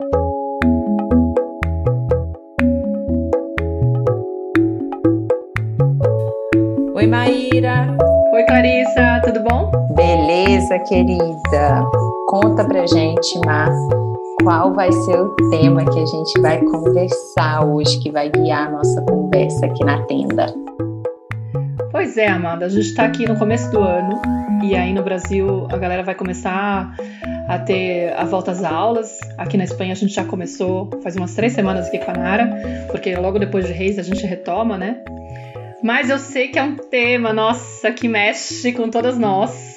Oi, Maíra. Oi, Clarissa, tudo bom? Beleza, querida. Conta pra gente, Mar, qual vai ser o tema que a gente vai conversar hoje, que vai guiar a nossa conversa aqui na tenda. Pois é, Amanda, a gente está aqui no começo do ano e aí no Brasil a galera vai começar a ter a volta às aulas. Aqui na Espanha a gente já começou faz umas três semanas aqui com a Nara, porque logo depois de Reis a gente retoma, né? Mas eu sei que é um tema, nossa, que mexe com todas nós.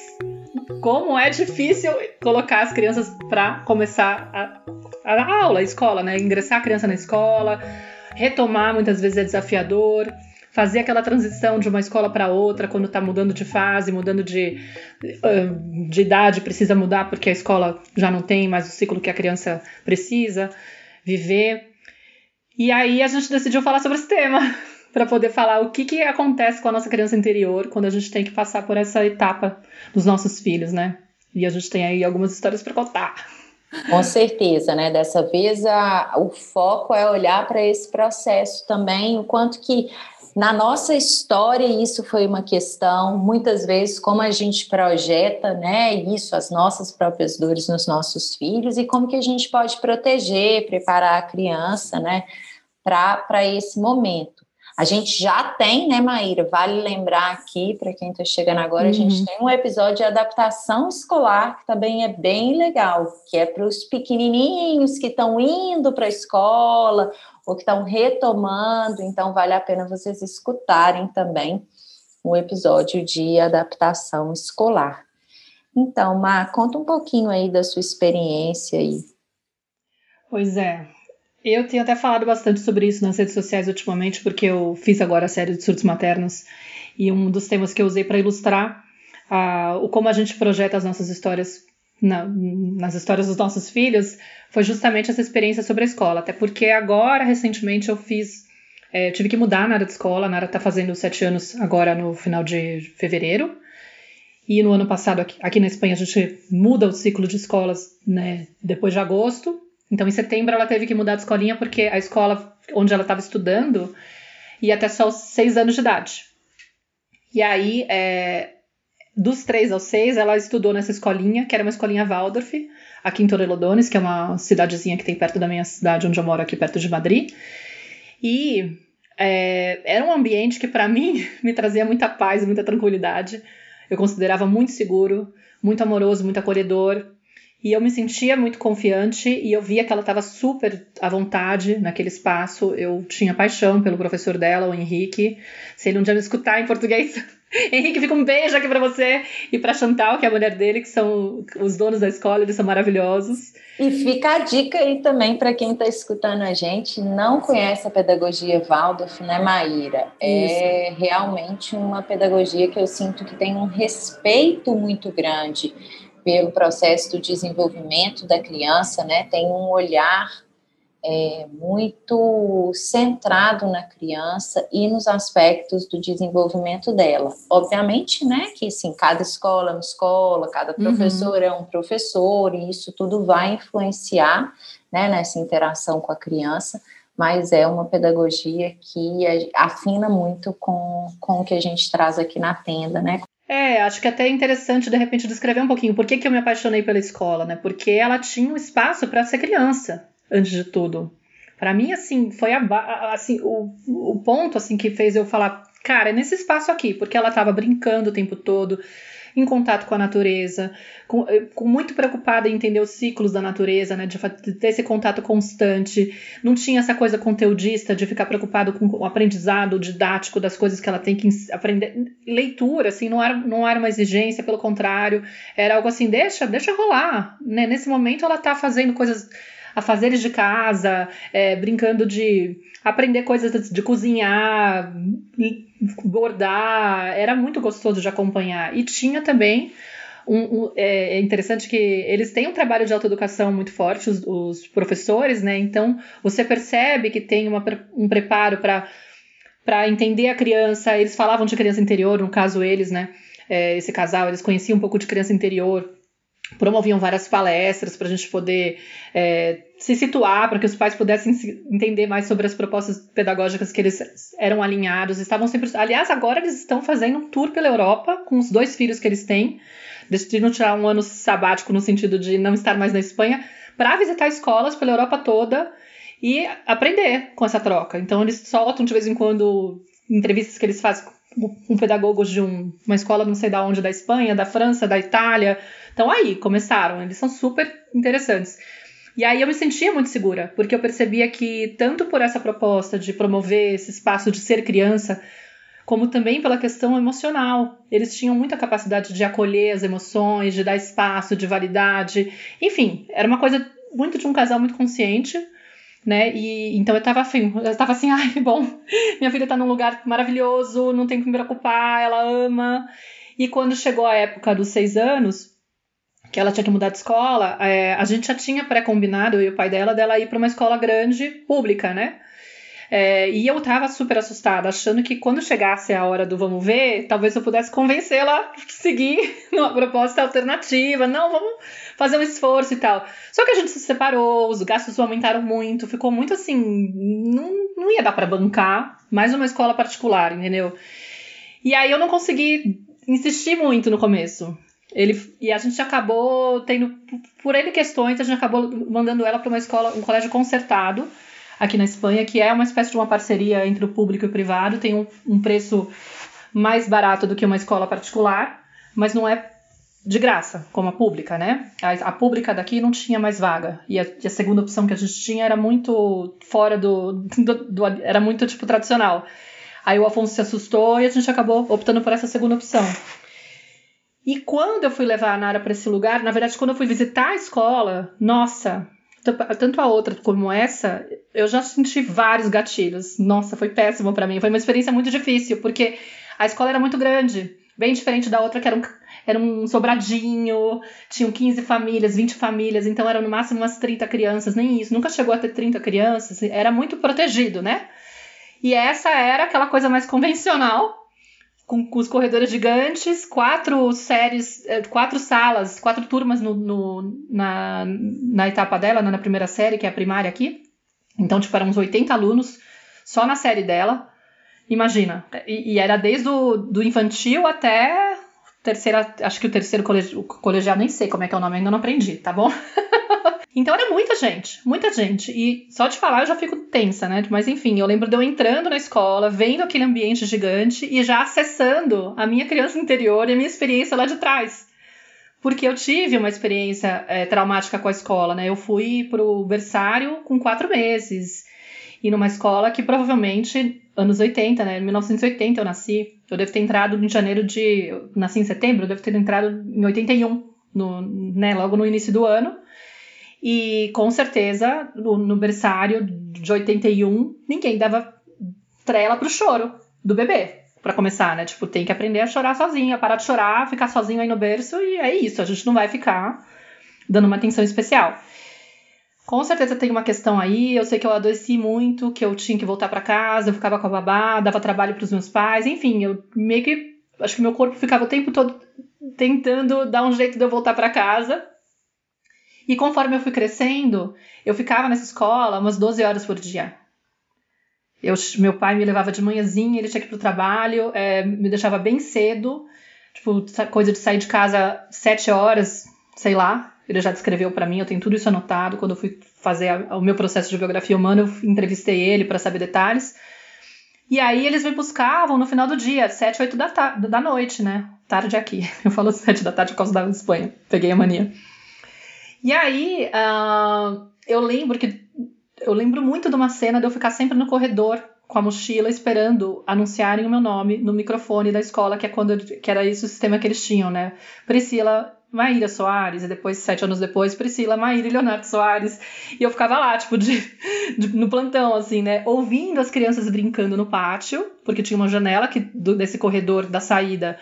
Como é difícil colocar as crianças para começar a, a aula, a escola, né? Ingressar a criança na escola, retomar muitas vezes é desafiador fazer aquela transição de uma escola para outra quando está mudando de fase, mudando de, de idade, precisa mudar porque a escola já não tem mais o ciclo que a criança precisa viver. E aí a gente decidiu falar sobre esse tema para poder falar o que, que acontece com a nossa criança interior quando a gente tem que passar por essa etapa dos nossos filhos, né? E a gente tem aí algumas histórias para contar. Com certeza, né? Dessa vez a, o foco é olhar para esse processo também, o quanto que na nossa história, isso foi uma questão, muitas vezes, como a gente projeta, né, isso, as nossas próprias dores nos nossos filhos e como que a gente pode proteger, preparar a criança, né, para esse momento. A gente já tem, né, Maíra? Vale lembrar aqui, para quem está chegando agora, uhum. a gente uhum. tem um episódio de adaptação escolar que também é bem legal, que é para os pequenininhos que estão indo para a escola ou que estão retomando, então vale a pena vocês escutarem também o episódio de adaptação escolar. Então, Mar, conta um pouquinho aí da sua experiência aí. Pois é, eu tenho até falado bastante sobre isso nas redes sociais ultimamente, porque eu fiz agora a série de surtos maternos e um dos temas que eu usei para ilustrar uh, o como a gente projeta as nossas histórias na, nas histórias dos nossos filhos foi justamente essa experiência sobre a escola. Até porque agora, recentemente, eu fiz. É, tive que mudar na área de escola. A Nara está fazendo sete anos agora no final de fevereiro. E no ano passado, aqui, aqui, na Espanha, a gente muda o ciclo de escolas né, depois de agosto. Então, em setembro, ela teve que mudar de escolinha porque a escola onde ela estava estudando ia até só os seis anos de idade. E aí, é, dos três aos seis, ela estudou nessa escolinha, que era uma escolinha Waldorf, aqui em Torrelodones, que é uma cidadezinha que tem perto da minha cidade, onde eu moro, aqui perto de Madrid. E é, era um ambiente que, para mim, me trazia muita paz muita tranquilidade. Eu considerava muito seguro, muito amoroso, muito acolhedor. E eu me sentia muito confiante e eu via que ela estava super à vontade naquele espaço. Eu tinha paixão pelo professor dela, o Henrique. Se ele um dia me escutar em português, Henrique, fica um beijo aqui para você e para Chantal, que é a mulher dele, que são os donos da escola, eles são maravilhosos. E fica a dica aí também para quem está escutando a gente, não conhece a pedagogia Waldorf, né, Maíra? É Isso. realmente uma pedagogia que eu sinto que tem um respeito muito grande pelo processo do desenvolvimento da criança, né? Tem um olhar é, muito centrado na criança e nos aspectos do desenvolvimento dela. Obviamente, né, que sim, cada escola é uma escola, cada uhum. professor uhum. é um professor, e isso tudo vai influenciar né, nessa interação com a criança, mas é uma pedagogia que afina muito com, com o que a gente traz aqui na tenda, né? É, acho que até é interessante, de repente, descrever um pouquinho por que, que eu me apaixonei pela escola, né? Porque ela tinha um espaço para ser criança antes de tudo. Para mim, assim, foi a, assim, o, o ponto assim que fez eu falar, cara, é nesse espaço aqui, porque ela estava brincando o tempo todo, em contato com a natureza, com, eh, com, muito preocupada em entender os ciclos da natureza, né, de, de, ter esse contato constante. Não tinha essa coisa conteudista de ficar preocupado com o aprendizado didático das coisas que ela tem que aprender. Leitura, assim, não era, não era uma exigência, pelo contrário, era algo assim, deixa, deixa rolar. Né? Nesse momento ela está fazendo coisas afazeres de casa, é, brincando de aprender coisas de cozinhar, bordar. Era muito gostoso de acompanhar. E tinha também. Um, um, é, é interessante que eles têm um trabalho de autoeducação muito forte, os, os professores, né? Então você percebe que tem uma, um preparo para para entender a criança. Eles falavam de criança interior, no caso eles, né? É, esse casal, eles conheciam um pouco de criança interior promoviam várias palestras para a gente poder é, se situar, para que os pais pudessem entender mais sobre as propostas pedagógicas que eles eram alinhados. Estavam sempre. Aliás, agora eles estão fazendo um tour pela Europa com os dois filhos que eles têm, decidiram tirar um ano sabático no sentido de não estar mais na Espanha, para visitar escolas pela Europa toda e aprender com essa troca. Então, eles soltam de vez em quando entrevistas que eles fazem com pedagogos de um, uma escola não sei da onde, da Espanha, da França, da Itália. Então aí, começaram, eles são super interessantes. E aí eu me sentia muito segura, porque eu percebia que tanto por essa proposta de promover esse espaço de ser criança, como também pela questão emocional. Eles tinham muita capacidade de acolher as emoções, de dar espaço, de validade. Enfim, era uma coisa muito de um casal muito consciente né? E então eu tava assim, eu tava assim, ai, bom, minha filha tá num lugar maravilhoso, não tem que me preocupar, ela ama. E quando chegou a época dos seis anos, que ela tinha que mudar de escola, é, a gente já tinha pré-combinado, eu e o pai dela, dela ir para uma escola grande, pública, né? É, e eu tava super assustada, achando que quando chegasse a hora do vamos ver, talvez eu pudesse convencê-la a seguir numa proposta alternativa. Não, vamos fazer um esforço e tal. Só que a gente se separou, os gastos aumentaram muito, ficou muito assim. Não, não ia dar para bancar mais uma escola particular, entendeu? E aí eu não consegui insistir muito no começo. Ele, e a gente acabou tendo, por ele questões, a gente acabou mandando ela para uma escola, um colégio concertado aqui na Espanha, que é uma espécie de uma parceria entre o público e o privado, tem um, um preço mais barato do que uma escola particular, mas não é de graça, como a pública, né? A, a pública daqui não tinha mais vaga. E a, a, segunda opção que a gente tinha era muito fora do, do, do, Era muito, tipo, tradicional. Aí o Afonso se assustou e a gente acabou optando por essa segunda opção. E quando eu fui levar a Nara para esse lugar, na verdade, quando eu fui visitar a escola, nossa, tanto a outra como essa, eu já senti vários gatilhos. Nossa, foi péssimo para mim. Foi uma experiência muito difícil, porque a escola era muito grande, bem diferente da outra, que era um, era um sobradinho, tinham 15 famílias, 20 famílias, então eram no máximo umas 30 crianças, nem isso, nunca chegou a ter 30 crianças, era muito protegido, né? E essa era aquela coisa mais convencional, com, com, os corredores gigantes, quatro séries, eh, quatro salas, quatro turmas no, no, na, na etapa dela, na primeira série, que é a primária aqui. Então, tipo, eram uns 80 alunos só na série dela. Imagina. E, e era desde o do infantil até terceira, acho que o terceiro colegi colegial, nem sei como é que é o nome, ainda não aprendi, tá bom? Então era muita gente, muita gente. E só de falar eu já fico tensa, né? Mas enfim, eu lembro de eu entrando na escola, vendo aquele ambiente gigante e já acessando a minha criança interior e a minha experiência lá de trás. Porque eu tive uma experiência é, traumática com a escola, né? Eu fui pro berçário com quatro meses. E numa escola que provavelmente, anos 80, né? Em 1980 eu nasci. Eu devo ter entrado em janeiro de. Eu nasci em setembro, eu devo ter entrado em 81, no, né? Logo no início do ano. E com certeza, no, no berçário de 81, ninguém dava trela pro choro do bebê. para começar, né? Tipo, tem que aprender a chorar sozinha, parar de chorar, ficar sozinho aí no berço e é isso. A gente não vai ficar dando uma atenção especial. Com certeza tem uma questão aí. Eu sei que eu adoeci muito, que eu tinha que voltar para casa, eu ficava com a babá, dava trabalho para os meus pais, enfim, eu meio que acho que meu corpo ficava o tempo todo tentando dar um jeito de eu voltar para casa. E conforme eu fui crescendo, eu ficava nessa escola umas 12 horas por dia. Eu, meu pai me levava de manhãzinha, ele tinha que ir pro trabalho, é, me deixava bem cedo, tipo, coisa de sair de casa 7 horas, sei lá. Ele já descreveu para mim, eu tenho tudo isso anotado. Quando eu fui fazer a, o meu processo de biografia humana, eu entrevistei ele para saber detalhes. E aí eles me buscavam no final do dia, 7, 8 da, da noite, né? Tarde aqui. Eu falo 7 da tarde por causa da Espanha. Peguei a mania. E aí, uh, eu lembro que. Eu lembro muito de uma cena de eu ficar sempre no corredor com a mochila esperando anunciarem o meu nome no microfone da escola, que é quando que era isso o sistema que eles tinham, né? Priscila Maíra Soares, e depois, sete anos depois, Priscila Maíra e Leonardo Soares. E eu ficava lá, tipo, de, de, no plantão, assim, né? Ouvindo as crianças brincando no pátio, porque tinha uma janela que, do, desse corredor da saída,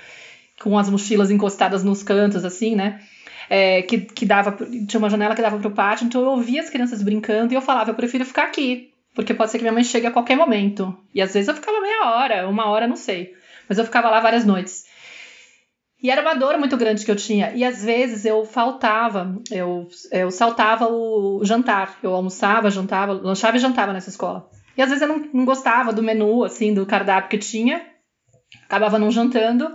com as mochilas encostadas nos cantos, assim, né? É, que, que dava, tinha uma janela que dava pro pátio, então eu ouvia as crianças brincando e eu falava, eu prefiro ficar aqui, porque pode ser que minha mãe chegue a qualquer momento. E às vezes eu ficava meia hora, uma hora, não sei. Mas eu ficava lá várias noites. E era uma dor muito grande que eu tinha. E às vezes eu faltava, eu, eu saltava o jantar. Eu almoçava, jantava, lanchava e jantava nessa escola. E às vezes eu não, não gostava do menu, assim, do cardápio que tinha. Acabava não jantando.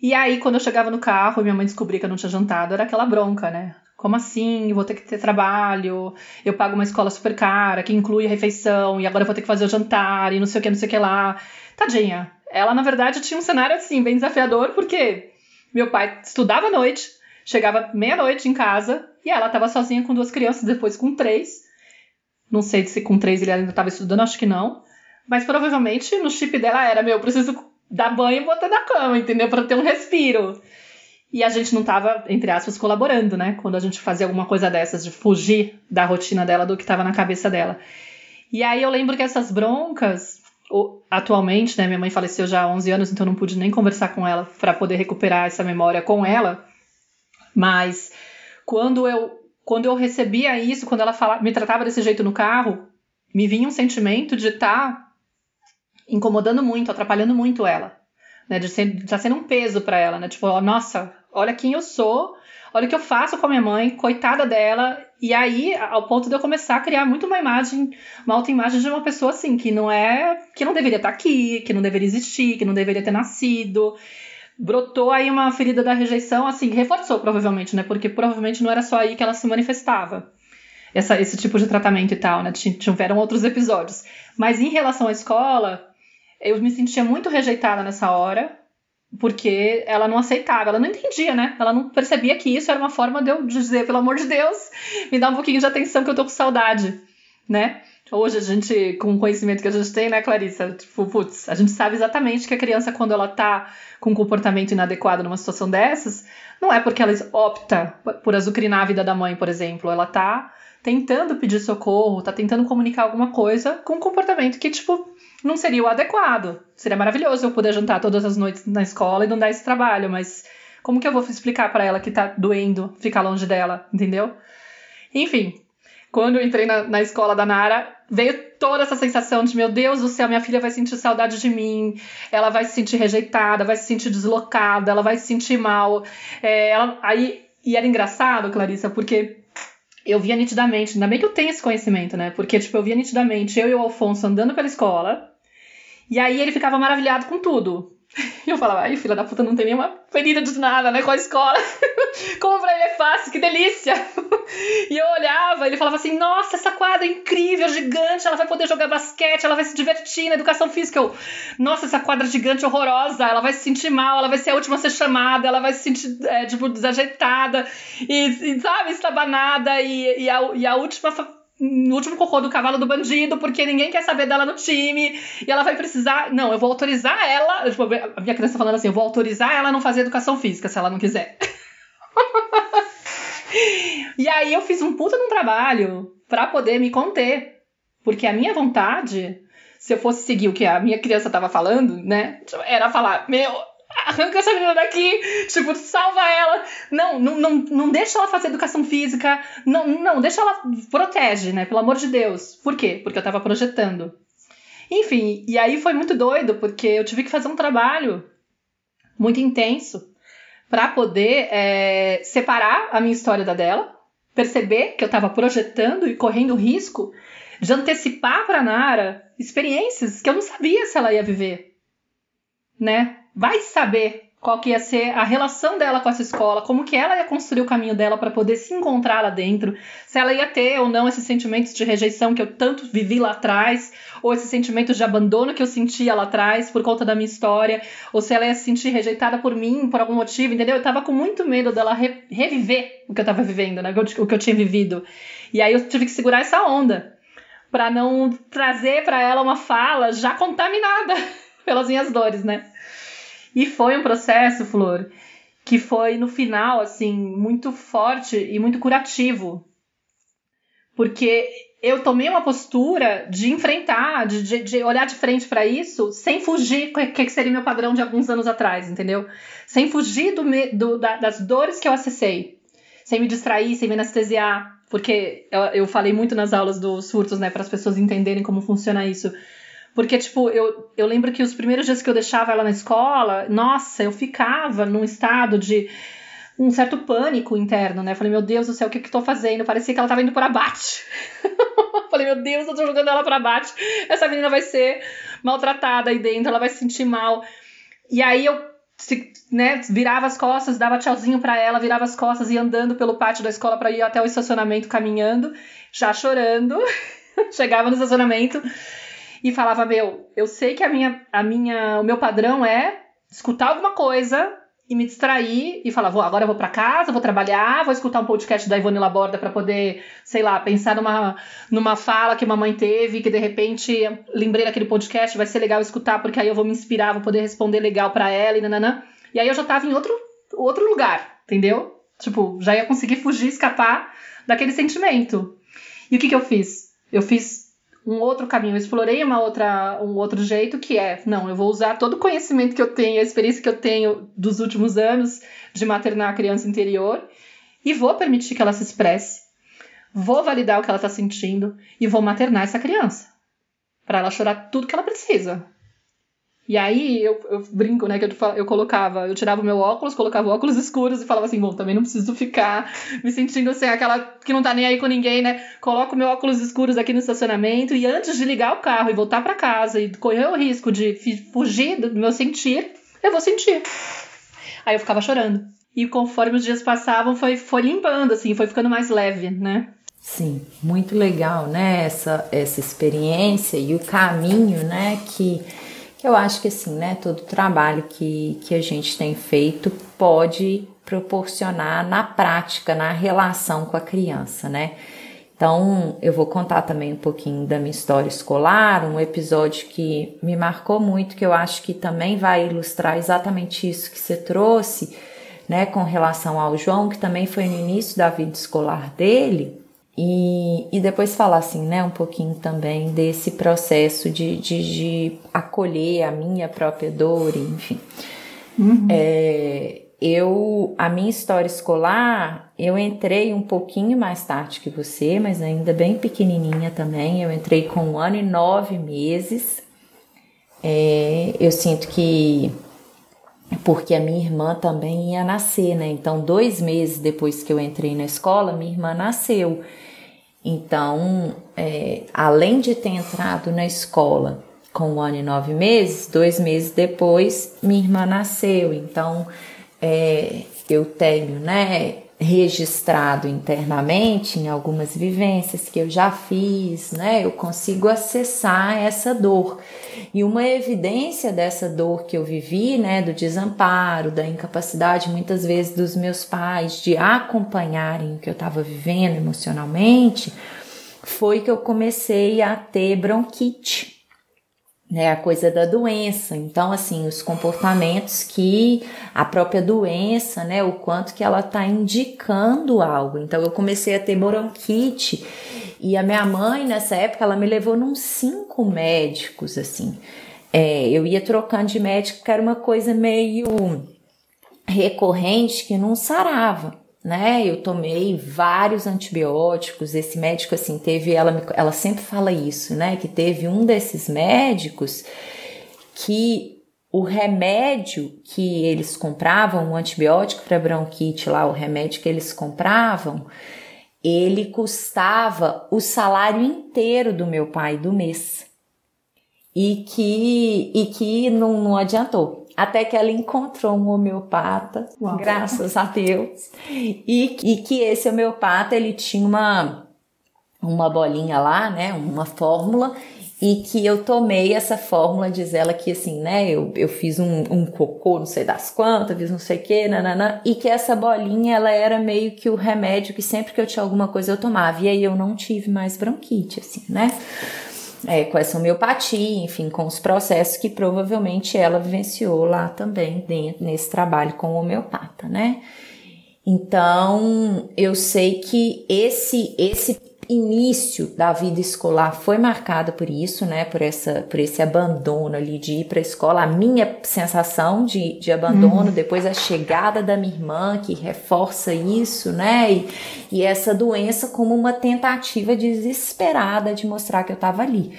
E aí, quando eu chegava no carro e minha mãe descobria que eu não tinha jantado, era aquela bronca, né? Como assim? Vou ter que ter trabalho, eu pago uma escola super cara, que inclui a refeição, e agora eu vou ter que fazer o jantar, e não sei o que, não sei o que lá. Tadinha. Ela, na verdade, tinha um cenário assim, bem desafiador, porque meu pai estudava à noite, chegava meia-noite em casa, e ela estava sozinha com duas crianças, depois com três. Não sei se com três ele ainda estava estudando, acho que não. Mas provavelmente no chip dela era, meu, preciso dar banho e botar na cama, entendeu? Para ter um respiro. E a gente não estava, entre aspas, colaborando, né? Quando a gente fazia alguma coisa dessas, de fugir da rotina dela, do que estava na cabeça dela. E aí eu lembro que essas broncas, atualmente, né? Minha mãe faleceu já há 11 anos, então não pude nem conversar com ela para poder recuperar essa memória com ela. Mas quando eu quando eu recebia isso, quando ela falava, me tratava desse jeito no carro, me vinha um sentimento de estar tá incomodando muito, atrapalhando muito ela, né? De tá sendo um peso para ela, né? Tipo, nossa, olha quem eu sou, olha o que eu faço com a minha mãe, coitada dela. E aí, ao ponto de eu começar a criar muito uma imagem, uma autoimagem de uma pessoa assim, que não é, que não deveria estar aqui, que não deveria existir, que não deveria ter nascido. Brotou aí uma ferida da rejeição, assim, reforçou provavelmente, né? Porque provavelmente não era só aí que ela se manifestava. Essa, esse tipo de tratamento e tal, né? Tiveram outros episódios. Mas em relação à escola, eu me sentia muito rejeitada nessa hora, porque ela não aceitava, ela não entendia, né? Ela não percebia que isso era uma forma de eu dizer, pelo amor de Deus, me dá um pouquinho de atenção que eu tô com saudade, né? Hoje a gente, com o conhecimento que a gente tem, né, Clarissa? Tipo, putz, a gente sabe exatamente que a criança, quando ela tá com um comportamento inadequado numa situação dessas, não é porque ela opta por azucrinar a vida da mãe, por exemplo. Ela tá tentando pedir socorro, tá tentando comunicar alguma coisa com um comportamento que, tipo, não seria o adequado. Seria maravilhoso eu poder jantar todas as noites na escola e não dar esse trabalho, mas como que eu vou explicar para ela que tá doendo ficar longe dela, entendeu? Enfim, quando eu entrei na, na escola da Nara, veio toda essa sensação de, meu Deus do céu, minha filha vai sentir saudade de mim, ela vai se sentir rejeitada, vai se sentir deslocada, ela vai se sentir mal. É, ela, aí, e era engraçado, Clarissa, porque eu via nitidamente, ainda bem que eu tenho esse conhecimento, né? Porque, tipo, eu via nitidamente eu e o Alfonso andando pela escola, e aí ele ficava maravilhado com tudo. E eu falava, ai, filha da puta, não tem nenhuma ferida de nada, né, com a escola. Como pra ele é fácil, que delícia. E eu olhava, ele falava assim, nossa, essa quadra é incrível, gigante, ela vai poder jogar basquete, ela vai se divertir na educação física. Eu, nossa, essa quadra gigante horrorosa, ela vai se sentir mal, ela vai ser a última a ser chamada, ela vai se sentir, é, tipo, desajeitada, e, e sabe, estabanada, e, e, a, e a última no último cocô do cavalo do bandido, porque ninguém quer saber dela no time, e ela vai precisar. Não, eu vou autorizar ela. Tipo, a minha criança falando assim, eu vou autorizar ela a não fazer educação física se ela não quiser. e aí eu fiz um puta num trabalho para poder me conter. Porque a minha vontade, se eu fosse seguir o que a minha criança tava falando, né, era falar: Meu, arranca essa menina daqui, tipo, salva ela. Não, não, não, não deixa ela fazer educação física. Não, não, deixa ela. Protege, né? Pelo amor de Deus. Por quê? Porque eu tava projetando. Enfim, e aí foi muito doido, porque eu tive que fazer um trabalho muito intenso para poder é, separar a minha história da dela, perceber que eu estava projetando e correndo risco de antecipar para Nara experiências que eu não sabia se ela ia viver, né? Vai saber qual que ia ser a relação dela com essa escola, como que ela ia construir o caminho dela para poder se encontrar lá dentro, se ela ia ter ou não esses sentimentos de rejeição que eu tanto vivi lá atrás, ou esses sentimentos de abandono que eu sentia lá atrás por conta da minha história, ou se ela ia se sentir rejeitada por mim por algum motivo, entendeu? Eu tava com muito medo dela re reviver o que eu tava vivendo, né? O que eu tinha vivido. E aí eu tive que segurar essa onda para não trazer para ela uma fala já contaminada pelas minhas dores, né? E foi um processo, Flor, que foi no final, assim, muito forte e muito curativo. Porque eu tomei uma postura de enfrentar, de, de, de olhar de frente para isso, sem fugir, que, que seria meu padrão de alguns anos atrás, entendeu? Sem fugir do, do da, das dores que eu acessei, sem me distrair, sem me anestesiar, porque eu, eu falei muito nas aulas dos surtos, né, para as pessoas entenderem como funciona isso Porque, tipo, eu, eu lembro que os primeiros dias que eu deixava ela na escola, nossa, eu ficava num estado de um certo pânico interno, né? Falei, meu Deus do céu, o que que tô fazendo? Parecia que ela tava indo por abate. Falei, meu Deus, eu tô jogando ela para abate. Essa menina vai ser maltratada aí dentro, ela vai se sentir mal. E aí eu né, virava as costas, dava tchauzinho para ela, virava as costas e andando pelo pátio da escola para ir até o estacionamento caminhando, já chorando. Chegava no estacionamento e falava: "Meu, eu sei que a minha a minha o meu padrão é escutar alguma coisa e me distrair e falar, vou, agora eu vou para casa, vou trabalhar, vou escutar um podcast da Ivone Laborda para poder, sei lá, pensar numa, numa fala que mamãe teve, que de repente lembrei daquele podcast, vai ser legal escutar, porque aí eu vou me inspirar, vou poder responder legal para ela e nananã. E aí eu já tava em outro, outro lugar, entendeu? Tipo, já ia conseguir fugir, escapar daquele sentimento. E o que que eu fiz? Eu fiz um outro caminho, eu explorei uma outra, um outro jeito que é, não, eu vou usar todo o conhecimento que eu tenho, a experiência que eu tenho dos últimos anos de maternar a criança interior e vou permitir que ela se expresse, vou validar o que ela está sentindo e vou maternar essa criança para ela chorar tudo que ela precisa. E aí eu, eu brinco, né, que eu, eu colocava, eu tirava o meu óculos, colocava óculos escuros e falava assim, bom, também não preciso ficar me sentindo assim, aquela que não tá nem aí com ninguém, né? Coloco meu óculos escuros aqui no estacionamento e antes de ligar o carro e voltar para casa e correr o risco de fugir do meu sentir, eu vou sentir. Aí eu ficava chorando. E conforme os dias passavam, foi, foi limpando, assim, foi ficando mais leve, né? Sim, muito legal, né? Essa, essa experiência e o caminho, né? Que eu acho que assim, né, todo trabalho que, que a gente tem feito pode proporcionar na prática, na relação com a criança, né? Então, eu vou contar também um pouquinho da minha história escolar, um episódio que me marcou muito, que eu acho que também vai ilustrar exatamente isso que você trouxe, né, com relação ao João, que também foi no início da vida escolar dele. E, e depois falar assim, né, um pouquinho também desse processo de, de, de acolher a minha própria dor, enfim. Uhum. É, eu, a minha história escolar, eu entrei um pouquinho mais tarde que você, mas ainda bem pequenininha também. Eu entrei com um ano e nove meses. É, eu sinto que porque a minha irmã também ia nascer, né? Então, dois meses depois que eu entrei na escola, minha irmã nasceu. Então, é, além de ter entrado na escola com um ano e nove meses, dois meses depois minha irmã nasceu. Então, é, eu tenho, né, registrado internamente em algumas vivências que eu já fiz, né? Eu consigo acessar essa dor. E uma evidência dessa dor que eu vivi, né, do desamparo, da incapacidade muitas vezes dos meus pais de acompanharem o que eu estava vivendo emocionalmente, foi que eu comecei a ter bronquite né, a coisa da doença. Então, assim, os comportamentos que a própria doença, né, o quanto que ela está indicando algo. Então, eu comecei a ter bronquite e a minha mãe, nessa época, ela me levou num cinco médicos, assim. É, eu ia trocando de médico, que era uma coisa meio recorrente que não sarava né? Eu tomei vários antibióticos. Esse médico, assim, teve, ela, ela sempre fala isso, né? Que teve um desses médicos que o remédio que eles compravam, o antibiótico para bronquite lá, o remédio que eles compravam, ele custava o salário inteiro do meu pai do mês. E que, e que não, não adiantou até que ela encontrou um homeopata, Uau. graças a Deus, e, e que esse homeopata ele tinha uma uma bolinha lá, né, uma fórmula e que eu tomei essa fórmula, diz ela que assim, né, eu, eu fiz um, um cocô, não sei das quantas, fiz não sei o que, nananã, e que essa bolinha, ela era meio que o remédio que sempre que eu tinha alguma coisa eu tomava, e aí eu não tive mais bronquite, assim, né é, com essa homeopatia, enfim, com os processos que provavelmente ela vivenciou lá também dentro, nesse trabalho com o homeopata, né? Então, eu sei que esse esse início da vida escolar foi marcado por isso, né? Por essa, por esse abandono ali de ir para a escola. A minha sensação de, de abandono, uhum. depois a chegada da minha irmã que reforça isso, né? E, e essa doença como uma tentativa desesperada de mostrar que eu estava ali.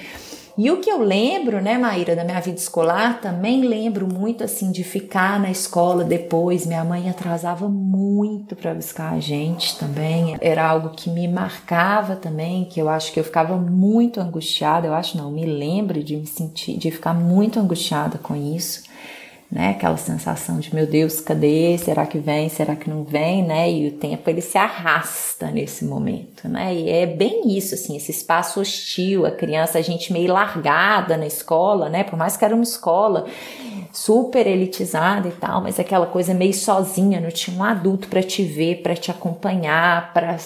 E o que eu lembro, né, Maíra, da minha vida escolar, também lembro muito assim de ficar na escola depois. Minha mãe atrasava muito para buscar a gente também. Era algo que me marcava também, que eu acho que eu ficava muito angustiada. Eu acho não, me lembro de me sentir, de ficar muito angustiada com isso né? Aquela sensação de meu Deus, cadê? Será que vem? Será que não vem, né? E o tempo ele se arrasta nesse momento, né? E é bem isso, assim, esse espaço hostil, a criança, a gente meio largada na escola, né? Por mais que era uma escola super elitizada e tal, mas aquela coisa meio sozinha, não tinha um adulto para te ver, para te acompanhar, para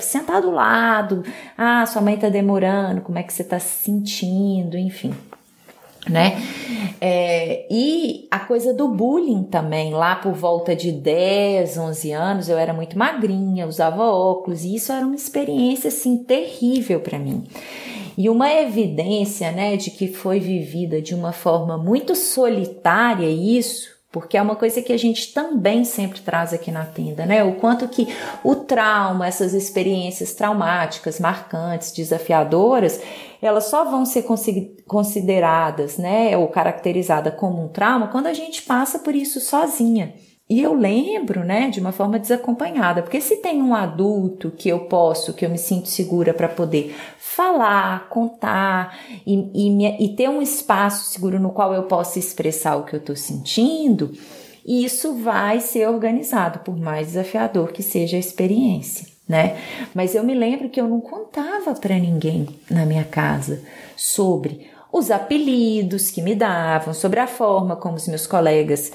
sentar do lado. Ah, sua mãe tá demorando, como é que você tá se sentindo, enfim né? É, e a coisa do bullying também, lá por volta de 10, 11 anos, eu era muito magrinha, usava óculos, e isso era uma experiência assim terrível para mim. E uma evidência, né, de que foi vivida de uma forma muito solitária isso, porque é uma coisa que a gente também sempre traz aqui na tenda, né? O quanto que o trauma, essas experiências traumáticas, marcantes, desafiadoras, elas só vão ser consideradas, né, ou caracterizadas como um trauma quando a gente passa por isso sozinha. E eu lembro, né, de uma forma desacompanhada, porque se tem um adulto que eu posso, que eu me sinto segura para poder falar, contar e, e, me, e, ter um espaço seguro no qual eu possa expressar o que eu estou sentindo, isso vai ser organizado, por mais desafiador que seja a experiência, né? Mas eu me lembro que eu não contava para ninguém na minha casa sobre os apelidos que me davam, sobre a forma como os meus colegas,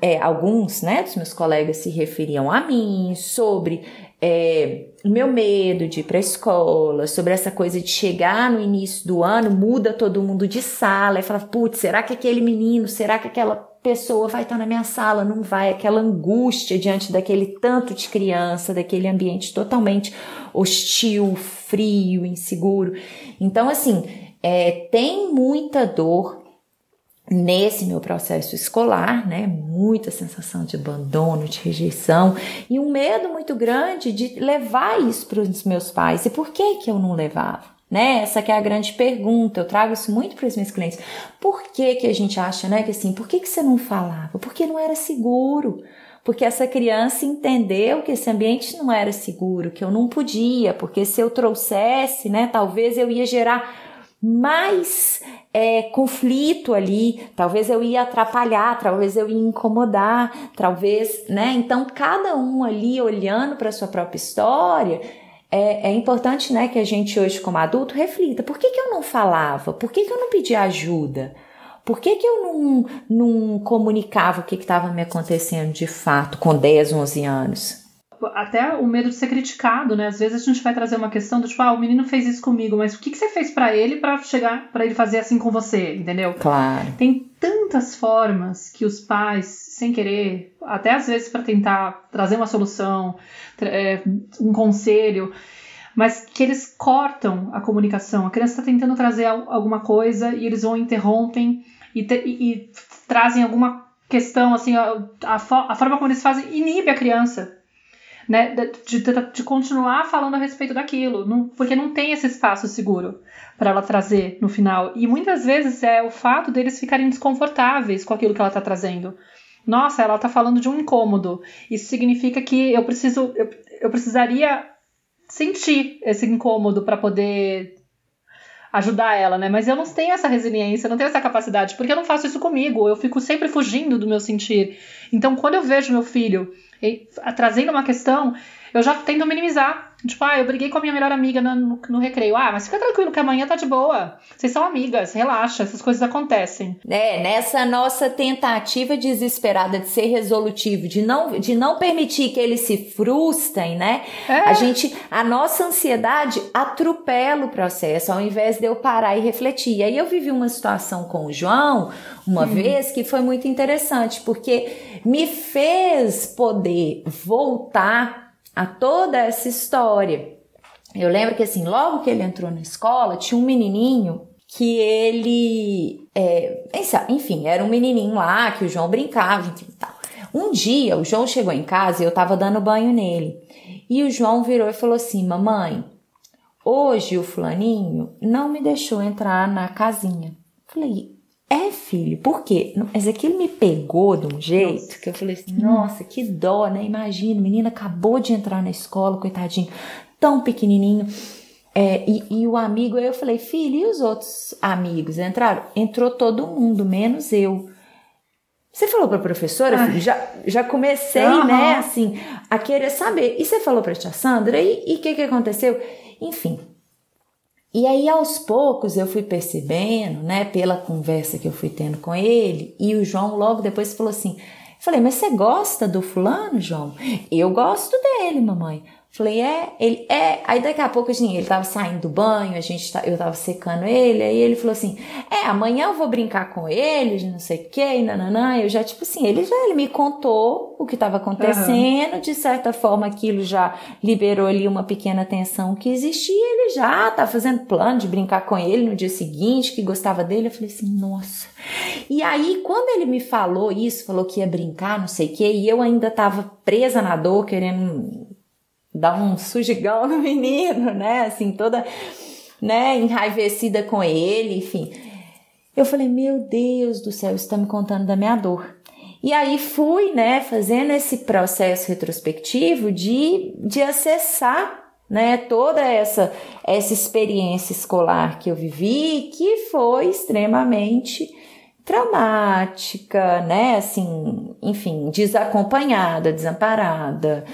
é, alguns né, dos meus colegas se referiam a mim, sobre é, o meu medo de ir para a escola, sobre essa coisa de chegar no início do ano, muda todo mundo de sala e fala, putz, será que aquele menino, será que aquela pessoa vai estar na minha sala? Não vai, aquela angústia diante daquele tanto de criança, daquele ambiente totalmente hostil, frio, inseguro. Então, assim, é, tem muita dor nesse meu processo escolar, né? Muita sensação de abandono, de rejeição e um medo muito grande de levar isso para os meus pais. E por que que eu não levava? Né? Essa que é a grande pergunta. Eu trago isso muito para os meus clientes. Por que que a gente acha, né, que assim, por que que você não falava? Porque não era seguro. Porque essa criança entendeu que esse ambiente não era seguro, que eu não podia, porque se eu trouxesse, né, talvez eu ia gerar mais é, conflito ali, talvez eu ia atrapalhar, talvez eu ia incomodar, talvez, né? Então, cada um ali olhando para a sua própria história, é, é, importante, né, que a gente hoje, como adulto, reflita: por que, que eu não falava? Por que, que eu não pedia ajuda? Por que, que eu não, não comunicava o que estava me acontecendo de fato com 10, 11 anos? Até o medo de ser criticado, né? Às vezes a gente vai trazer uma questão do tipo, ah, o menino fez isso comigo, mas o que, que você fez para ele para chegar, para ele fazer assim com você, entendeu? Claro. Tem tantas formas que os pais, sem querer, até às vezes para tentar trazer uma solução, é, um conselho, mas que eles cortam a comunicação. A criança está tentando trazer alguma coisa e eles vão interrompem e, te, e, e trazem alguma questão, assim, a, a, a forma como eles fazem inibe a criança né, de, de, de, continuar falando a respeito daquilo, não, porque não tem esse espaço seguro para ela trazer no final. E muitas vezes é o fato deles ficarem desconfortáveis com aquilo que ela está trazendo. Nossa, ela está falando de um incômodo. Isso significa que eu preciso, eu, eu precisaria sentir esse incômodo para poder ajudar ela, né? Mas eu não tenho essa resiliência, não tenho essa capacidade, porque eu não faço isso comigo, eu fico sempre fugindo do meu sentir. Então, quando eu vejo meu filho trazendo uma questão, eu já tento minimizar. Tipo, ah, eu briguei com a minha melhor amiga no, no, no, recreio. Ah, mas fica tranquilo que amanhã tá de boa. Vocês são amigas, relaxa, essas coisas acontecem. É, nessa nossa tentativa desesperada de ser resolutivo, de não, de não permitir que eles se frustrem, né? É. A gente, a nossa ansiedade atropela o processo, ao invés de eu parar e refletir. E aí eu vivi uma situação com o João, uma hum. vez, que foi muito interessante, porque me fez poder voltar a toda essa história. Eu lembro que assim, logo que ele entrou na escola, tinha um menininho que ele, é, enfim, era um menininho lá que o João brincava, enfim, tal. Um dia o João chegou em casa e eu tava dando banho nele. E o João virou e falou assim: "Mamãe, hoje o fulaninho não me deixou entrar na casinha. Falei, é, filho, por quê? Mas aquilo me pegou de um jeito nossa. que eu falei assim, nossa, que dó, né? Imagina, o menino acabou de entrar na escola, coitadinho, tão pequenininho. É, e, e, o amigo, aí eu falei, filho, e os outros amigos entraram? Entrou todo mundo, menos eu. Você falou para a professora, filho, já, já comecei, uhum. né, assim, a querer saber. E você falou para a tia Sandra, e o que, que aconteceu? Enfim. E aí, aos poucos, eu fui percebendo, né, pela conversa que eu fui tendo com ele, e o João logo depois falou assim: Falei, mas você gosta do fulano, João? Eu gosto dele, mamãe. Falei, é, ele é. Aí daqui a pouco, assim, ele tava saindo do banho, a gente tá, eu tava secando ele, aí ele falou assim: é, amanhã eu vou brincar com ele, não sei o que, e nananã. Eu já, tipo assim, ele já ele me contou o que estava acontecendo, uhum. de certa forma aquilo já liberou ali uma pequena tensão que existia, ele já tá fazendo plano de brincar com ele no dia seguinte, que gostava dele. Eu falei assim, nossa. E aí, quando ele me falou isso, falou que ia brincar, não sei o que, e eu ainda tava presa na dor, querendo dar um sujigão no menino, né? Assim, toda, né, enraivecida com ele, enfim. Eu falei, meu Deus do céu, está me contando da minha dor. E aí fui, né, fazendo esse processo retrospectivo de, de acessar, né, toda essa, essa experiência escolar que eu vivi, que foi extremamente traumática, né? Assim, enfim, desacompanhada, desamparada.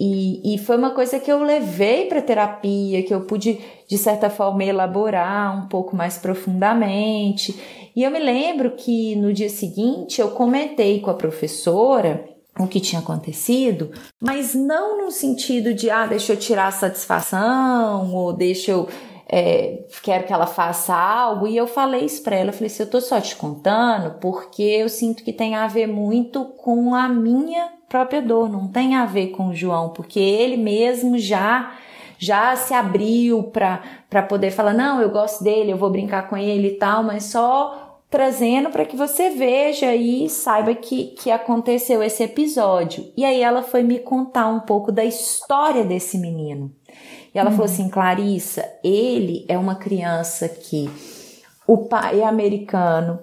E, e foi uma coisa que eu levei para terapia, que eu pude, de certa forma, elaborar um pouco mais profundamente. E eu me lembro que no dia seguinte eu comentei com a professora o que tinha acontecido, mas não no sentido de, ah, deixa eu tirar a satisfação, ou deixa eu é, quero que ela faça algo. E eu falei isso para ela, eu falei assim, eu tô só te contando porque eu sinto que tem a ver muito com a minha própria dor, não tem a ver com o João, porque ele mesmo já já se abriu para poder falar, não, eu gosto dele, eu vou brincar com ele e tal, mas só trazendo para que você veja e saiba que, que aconteceu esse episódio. E aí ela foi me contar um pouco da história desse menino. E ela uhum. falou assim: Clarissa, ele é uma criança que o pai é americano,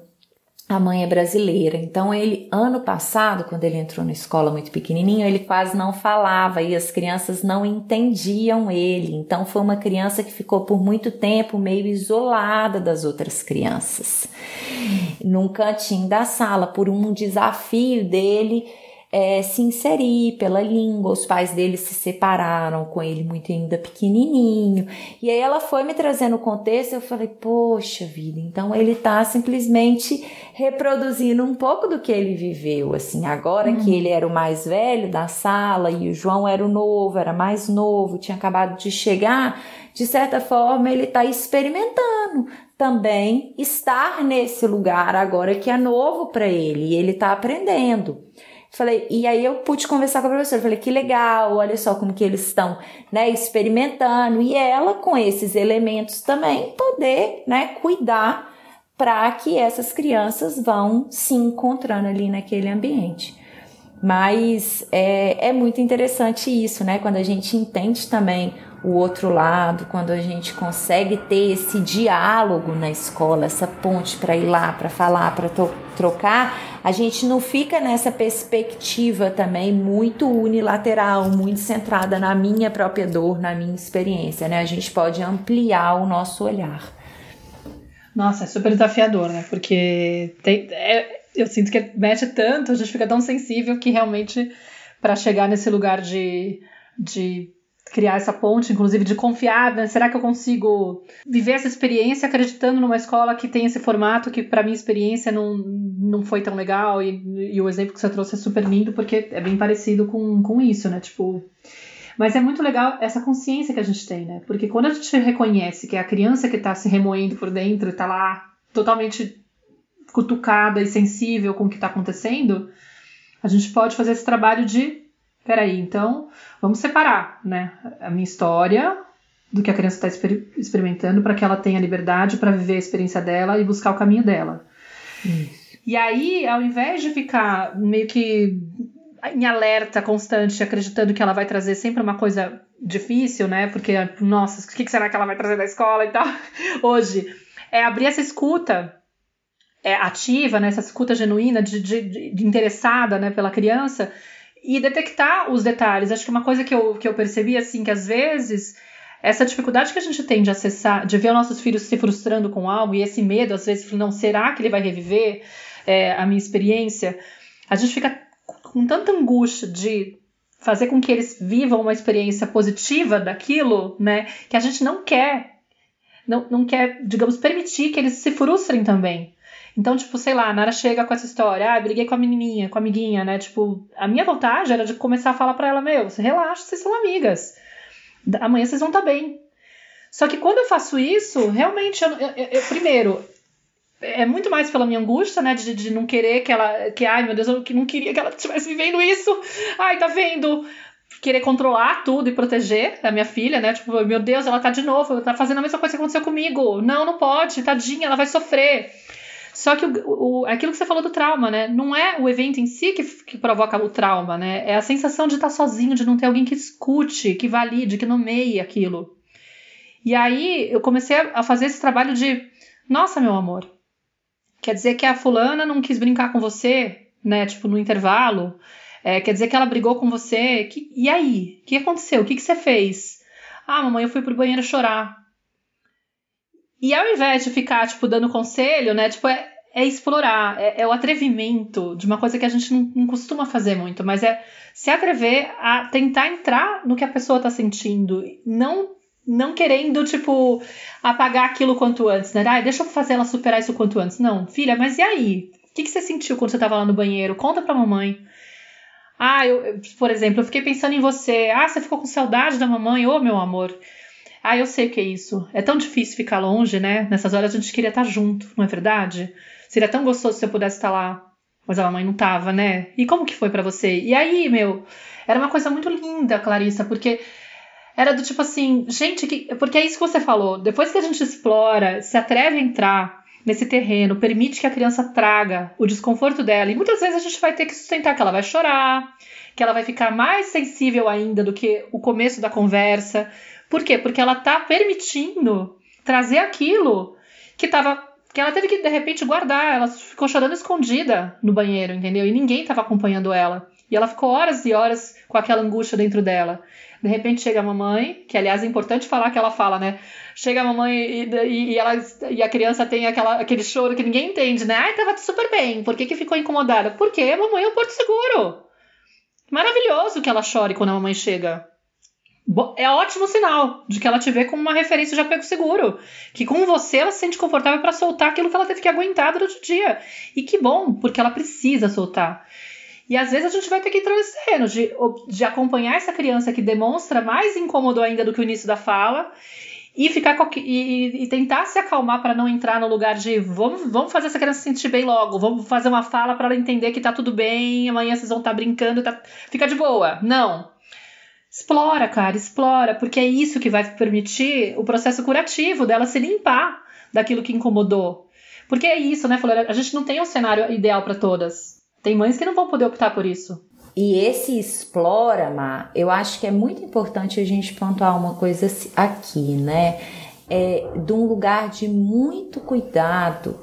a mãe é brasileira. Então, ele, ano passado, quando ele entrou na escola muito pequenininho, ele quase não falava e as crianças não entendiam ele. Então, foi uma criança que ficou por muito tempo meio isolada das outras crianças, num cantinho da sala, por um desafio dele é, se inserir pela língua. Os pais dele se separaram com ele muito ainda pequenininho. E aí ela foi me trazendo o contexto. Eu falei, poxa vida, então ele tá simplesmente reproduzindo um pouco do que ele viveu. Assim, agora uhum. que ele era o mais velho da sala e o João era o novo, era mais novo, tinha acabado de chegar. De certa forma, ele está experimentando também estar nesse lugar agora que é novo para ele e ele está aprendendo. Falei, e aí eu pude conversar com a professora. Falei, que legal, olha só como que eles estão, né, experimentando. E ela, com esses elementos também, poder, né, cuidar para que essas crianças vão se encontrando ali naquele ambiente. Mas é, é muito interessante isso, né? Quando a gente entende também o outro lado, quando a gente consegue ter esse diálogo na escola, essa ponte para ir lá, para falar, para trocar, a gente não fica nessa perspectiva também muito unilateral, muito centrada na minha própria dor, na minha experiência, né? A gente pode ampliar o nosso olhar. Nossa, é super desafiador, né? Porque tem, é, eu sinto que mexe tanto, a gente fica tão sensível que realmente para chegar nesse lugar de, de criar essa ponte, inclusive de confiar, né? será que eu consigo viver essa experiência acreditando numa escola que tem esse formato que para minha experiência não, não foi tão legal e, e, o exemplo que você trouxe é super lindo porque é bem parecido com, com isso, né? Tipo, mas é muito legal essa consciência que a gente tem, né? Porque quando a gente reconhece que é a criança que está se remoendo por dentro e tá lá totalmente cutucada e sensível com o que está acontecendo, a gente pode fazer esse trabalho de peraí, então vamos separar, né? A minha história do que a criança está exper experimentando para que ela tenha liberdade para viver a experiência dela e buscar o caminho dela. Isso. E aí, ao invés de ficar meio que em alerta constante, acreditando que ela vai trazer sempre uma coisa difícil, né? Porque, nossa, o que será que ela vai trazer da escola e tal? Hoje, é abrir essa escuta é, ativa, né? Essa escuta genuína, de, de, de interessada, né? Pela criança e detectar os detalhes. Acho que uma coisa que eu, que eu percebi, assim, que às vezes essa dificuldade que a gente tem de acessar, de ver os nossos filhos se frustrando com algo e esse medo, às vezes, não será que ele vai reviver é, a minha experiência? A gente fica com tanta angústia de fazer com que eles vivam uma experiência positiva daquilo, né? Que a gente não quer, não, não quer, digamos, permitir que eles se frustrem também. Então, tipo, sei lá, a Nara chega com essa história, ah, briguei com a menininha, com a amiguinha, né? Tipo, a minha vontade era de começar a falar para ela, meu, relaxa, vocês são amigas amanhã vocês vão estar tá bem. Só que quando eu faço isso, realmente, eu, eu, eu, primeiro, é muito mais pela minha angústia, né, de, de não querer que ela, que, ai meu Deus, eu não queria que ela estivesse vivendo isso, ai, tá vendo? Querer controlar tudo e proteger a minha filha, né, tipo, meu Deus, ela tá de novo, tá fazendo a mesma coisa que aconteceu comigo, não, não pode, tadinha, ela vai sofrer. Só que o, o, aquilo que você falou do trauma, né? Não é o evento em si que, que provoca o trauma, né? É a sensação de estar sozinho, de não ter alguém que escute, que valide, que nomeie aquilo. E aí eu comecei a fazer esse trabalho de, nossa, meu amor, quer dizer que a fulana não quis brincar com você, né? Tipo, no intervalo. É, quer dizer que ela brigou com você. Que, e aí? O que aconteceu? O que, que você fez? Ah, mamãe, eu fui pro banheiro chorar. E ao invés de ficar, tipo, dando conselho, né? Tipo, é, é explorar, é, é, o atrevimento de uma coisa que a gente não, não, costuma fazer muito, mas é se atrever a tentar entrar no que a pessoa tá sentindo, não não querendo, tipo, apagar aquilo quanto antes, né? Ai, deixa eu fazer ela superar isso quanto antes. Não, filha, mas e aí? O que, que você sentiu quando você tava lá no banheiro? Conta pra mamãe. Ah, eu, por exemplo, eu fiquei pensando em você. Ah, você ficou com saudade da mamãe? Ô, oh, meu amor. Ah, eu sei o que é isso. É tão difícil ficar longe, né? Nessas horas a gente queria estar junto, não é verdade? Seria tão gostoso se eu pudesse estar lá. Mas a mamãe não tava, né? E como que foi para você? E aí, meu, era uma coisa muito linda, Clarissa, porque era do tipo assim, gente, que, porque é isso que você falou. Depois que a gente explora, se atreve a entrar nesse terreno, permite que a criança traga o desconforto dela, e muitas vezes a gente vai ter que sustentar que ela vai chorar, que ela vai ficar mais sensível ainda do que o começo da conversa, por quê? Porque ela tá permitindo trazer aquilo que tava. Que ela teve que, de repente, guardar. Ela ficou chorando escondida no banheiro, entendeu? E ninguém estava acompanhando ela. E ela ficou horas e horas com aquela angústia dentro dela. De repente chega a mamãe, que aliás é importante falar que ela fala, né? Chega a mamãe e, e, e, ela, e a criança tem aquela, aquele choro que ninguém entende, né? Ai, tava super bem. Por que, que ficou incomodada? Porque a mamãe é o porto seguro. Maravilhoso que ela chore quando a mamãe chega é ótimo sinal de que ela te vê como uma referência de apego seguro. Que com você ela se sente confortável para soltar aquilo que ela teve que aguentar durante o dia. E que bom, porque ela precisa soltar. E às vezes a gente vai ter que entrar nesse terreno de, de acompanhar essa criança que demonstra mais incômodo ainda do que o início da fala e ficar e, e, tentar se acalmar para não entrar no lugar de vamos, vamos fazer essa criança se sentir bem logo, vamos fazer uma fala para ela entender que tá tudo bem, amanhã vocês vão estar tá brincando, tá, fica de boa. Não. Explora, cara, explora, porque é isso que vai permitir o processo curativo dela se limpar daquilo que incomodou. Porque é isso, né, Flora? A gente não tem um cenário ideal para todas. Tem mães que não vão poder optar por isso. E esse explora, Mar, eu acho que é muito importante a gente pontuar uma coisa aqui, né? É de um lugar de muito cuidado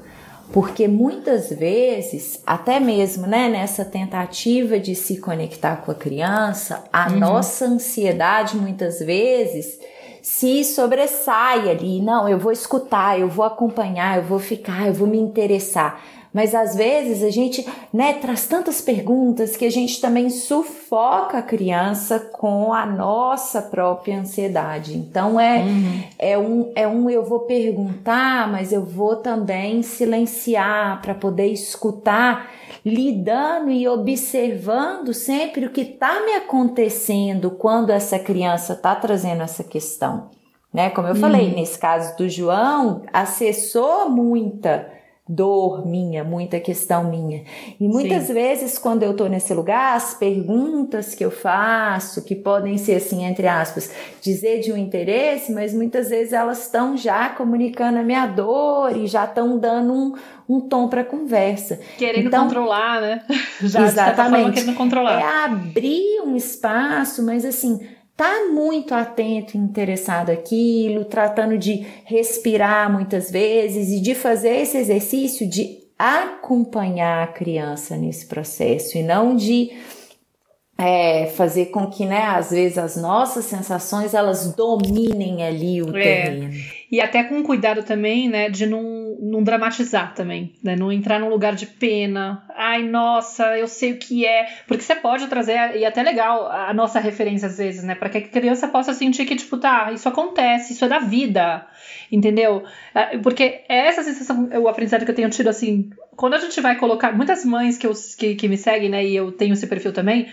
porque muitas vezes, até mesmo né, nessa tentativa de se conectar com a criança, a uhum. nossa ansiedade muitas vezes se sobressai ali. Não, eu vou escutar, eu vou acompanhar, eu vou ficar, eu vou me interessar. Mas às vezes a gente né, traz tantas perguntas que a gente também sufoca a criança com a nossa própria ansiedade. Então é, uhum. é, um, é um eu vou perguntar, mas eu vou também silenciar para poder escutar, lidando e observando sempre o que está me acontecendo quando essa criança está trazendo essa questão. Né? Como eu uhum. falei, nesse caso do João, acessou muita dor minha, muita questão minha. E muitas Sim. vezes, quando eu estou nesse lugar, as perguntas que eu faço, que podem ser assim, entre aspas, dizer de um interesse, mas muitas vezes elas estão já comunicando a minha dor e já estão dando um, um tom para a conversa. Querendo então, controlar, né? Já, exatamente. querendo controlar. É abrir um espaço, mas assim, tá muito atento e interessado aquilo, tratando de respirar muitas vezes e de fazer esse exercício de acompanhar a criança nesse processo e não de é, fazer com que, né, às vezes as nossas sensações elas dominem ali o é. terreno. E até com cuidado também, né, de não, não dramatizar também, né, não entrar num lugar de pena. Ai, nossa, eu sei o que é. Porque você pode trazer, e até legal, a nossa referência às vezes, né, para que a criança possa sentir que, tipo, tá, isso acontece, isso é da vida, entendeu? É, porque é essa sensação, o aprendizado que eu tenho tido, assim, quando a gente vai colocar, muitas mães que, eu, que, que me seguem, né, e eu tenho esse perfil também,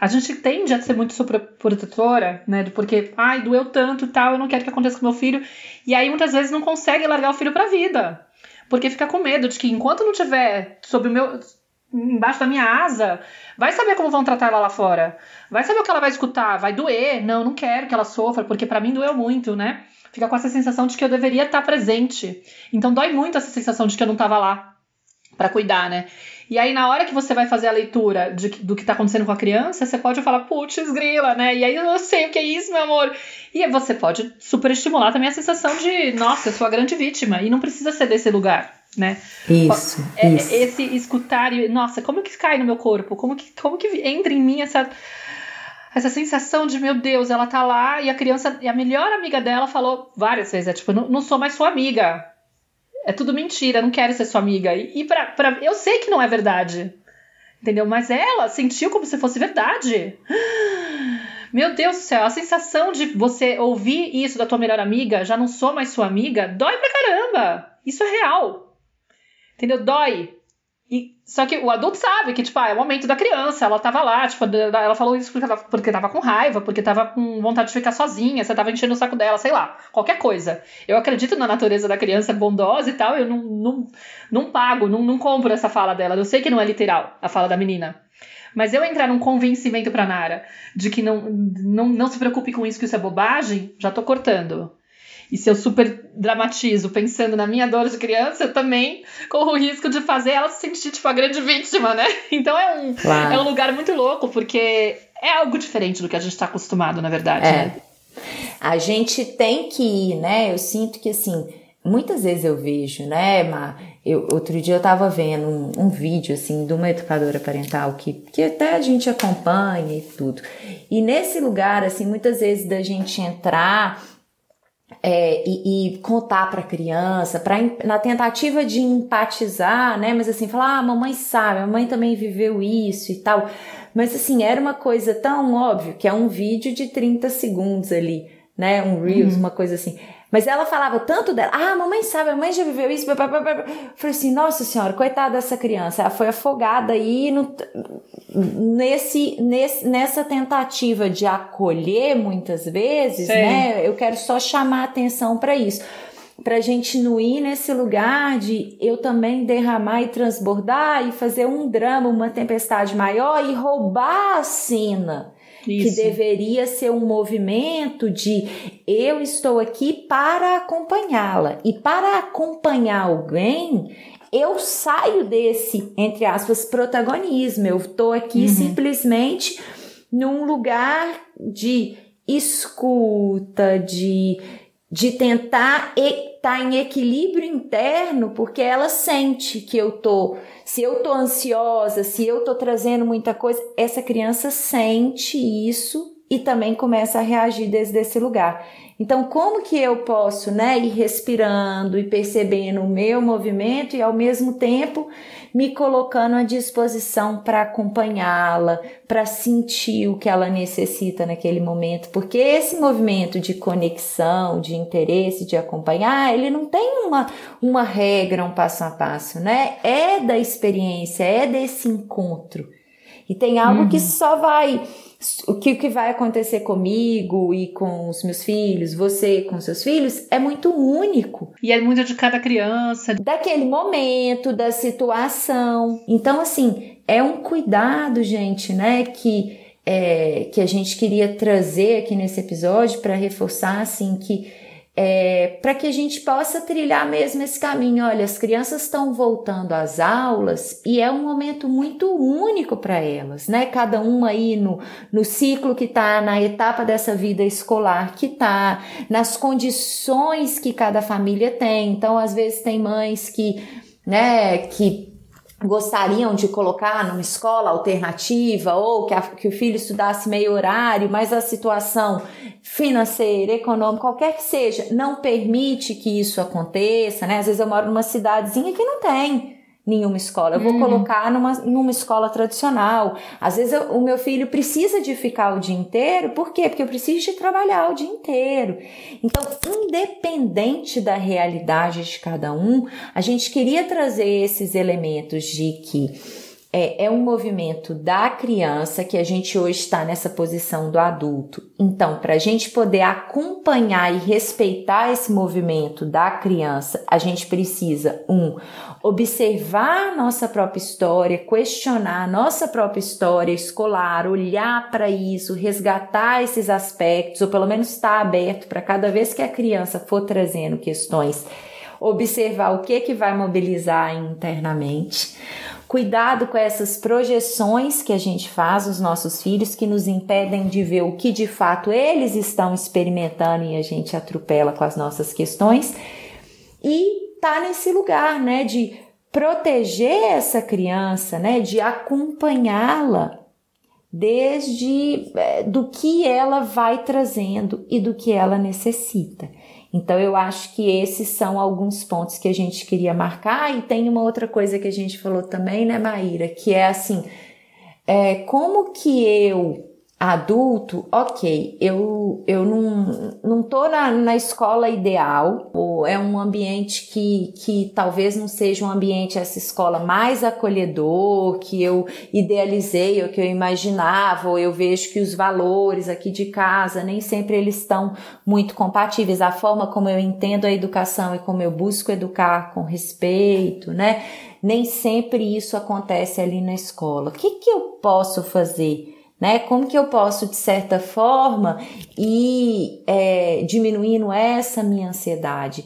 a gente tende a ser muito protetora, né? Porque, ai, doeu tanto e tal, eu não quero que aconteça com meu filho. E aí muitas vezes não consegue largar o filho pra vida. Porque fica com medo de que enquanto não tiver sob o meu. embaixo da minha asa, vai saber como vão tratar ela lá fora. Vai saber o que ela vai escutar, vai doer. Não, não quero que ela sofra, porque para mim doeu muito, né? Fica com essa sensação de que eu deveria estar presente. Então dói muito essa sensação de que eu não estava lá para cuidar, né? E aí, na hora que você vai fazer a leitura de, do que tá acontecendo com a criança, você pode falar, putz, grila, né? E aí eu sei o que é isso, meu amor. E você pode superestimular também a sensação de, nossa, eu sou a grande vítima. E não precisa ser desse lugar, né? Isso, é, isso. Esse escutar e, nossa, como que cai no meu corpo? Como que, como que entra em mim essa essa sensação de, meu Deus, ela tá lá e a criança, e a melhor amiga dela falou várias vezes, é tipo, não, não sou mais sua amiga. É tudo mentira, não quero ser sua amiga. E, e pra, pra, eu sei que não é verdade. Entendeu? Mas ela sentiu como se fosse verdade. Meu Deus do céu, a sensação de você ouvir isso da tua melhor amiga, já não sou mais sua amiga, dói pra caramba. Isso é real. Entendeu? Dói. E, só que o adulto sabe que, tipo, ah, é o momento da criança, ela tava lá, tipo, ela falou isso porque tava, porque tava com raiva, porque tava com vontade de ficar sozinha, você tava enchendo o saco dela, sei lá, qualquer coisa. Eu acredito na natureza da criança bondosa e tal, eu não, não, não pago, não, não compro essa fala dela. Eu sei que não é literal a fala da menina. Mas eu entrar num convencimento pra Nara de que não, não, não se preocupe com isso, que isso é bobagem, já tô cortando. E se eu super dramatizo pensando na minha dor de criança, eu também corro o risco de fazer ela se sentir tipo a grande vítima, né? Então é um, claro. é um lugar muito louco, porque é algo diferente do que a gente está acostumado, na verdade. É. Né? A gente tem que ir, né? Eu sinto que assim, muitas vezes eu vejo, né, Mar? Eu, outro dia eu tava vendo um, um, vídeo, assim, de uma educadora parental que, que até a gente acompanha e tudo. E nesse lugar, assim, muitas vezes da gente entrar é, e, e, contar para a criança, pra, na tentativa de empatizar, né? Mas assim, falar, ah, mamãe sabe, a mãe também viveu isso e tal. Mas assim, era uma coisa tão óbvia que é um vídeo de 30 segundos ali, né? Um Reels, uhum. uma coisa assim. Mas ela falava tanto dela, ah, a mamãe sabe, a mãe já viveu isso. Eu falei assim, nossa senhora, coitada dessa criança, ela foi afogada aí no, nesse, nesse, nessa tentativa de acolher muitas vezes, Sim. né? Eu quero só chamar atenção para isso. Pra gente não ir nesse lugar de eu também derramar e transbordar e fazer um drama, uma tempestade maior e roubar a cena isso. que deveria ser um movimento de eu estou aqui para acompanhá-la. E para acompanhar alguém, eu saio desse, entre aspas, protagonismo. Eu estou aqui uhum. simplesmente num lugar de escuta, de, de tentar estar tá em equilíbrio interno, porque ela sente que eu tô se eu tô ansiosa, se eu tô trazendo muita coisa, essa criança sente isso e também começa a reagir desde esse lugar. Então, como que eu posso, né, ir respirando e percebendo o meu movimento e ao mesmo tempo me colocando à disposição para acompanhá-la, para sentir o que ela necessita naquele momento, porque esse movimento de conexão, de interesse, de acompanhar, ele não tem uma, uma regra, um passo a passo, né? É da experiência, é desse encontro. E tem algo uhum. que só vai o que, que vai acontecer comigo e com os meus filhos, você com seus filhos, é muito único. E é muito de cada criança. Daquele momento, da situação. Então, assim, é um cuidado, gente, né, que, é, que a gente queria trazer aqui nesse episódio para reforçar, assim, que é, para que a gente possa trilhar mesmo esse caminho. Olha, as crianças estão voltando às aulas e é um momento muito único para elas, né? Cada uma aí no, no ciclo que está, na etapa dessa vida escolar que está, nas condições que cada família tem. Então, às vezes, tem mães que, né, que gostariam de colocar numa escola alternativa ou que, a, que, o filho estudasse meio horário, mas a situação financeira, econômica, qualquer que seja, não permite que isso aconteça, né? Às vezes eu moro numa cidadezinha que não tem nenhuma escola. Eu vou uhum. colocar numa, numa escola tradicional. Às vezes eu, o meu filho precisa de ficar o dia inteiro, por quê? Porque eu preciso de trabalhar o dia inteiro. Então, independente da realidade de cada um, a gente queria trazer esses elementos de que é, é um movimento da criança que a gente hoje está nessa posição do adulto. Então, para a gente poder acompanhar e respeitar esse movimento da criança, a gente precisa, um, observar a nossa própria história, questionar a nossa própria história escolar, olhar para isso, resgatar esses aspectos, ou pelo menos estar aberto para cada vez que a criança for trazendo questões, observar o que que vai mobilizar internamente. Cuidado com essas projeções que a gente faz os nossos filhos que nos impedem de ver o que de fato eles estão experimentando e a gente atropela com as nossas questões. E tá nesse lugar, né, de proteger essa criança, né, de acompanhá-la desde é, do que ela vai trazendo e do que ela necessita. Então eu acho que esses são alguns pontos que a gente queria marcar. E tem uma outra coisa que a gente falou também, né, Maíra, que é assim, é, como que eu adulto, ok, eu, eu não, não tô na, na escola ideal, ou é um ambiente que, que talvez não seja um ambiente, essa escola mais acolhedor, que eu idealizei, ou que eu imaginava, ou eu vejo que os valores aqui de casa nem sempre eles estão muito compatíveis, a forma como eu entendo a educação e como eu busco educar com respeito, né? Nem sempre isso acontece ali na escola. O que, que eu posso fazer? Né? Como que eu posso, de certa forma, ir é, diminuindo essa minha ansiedade?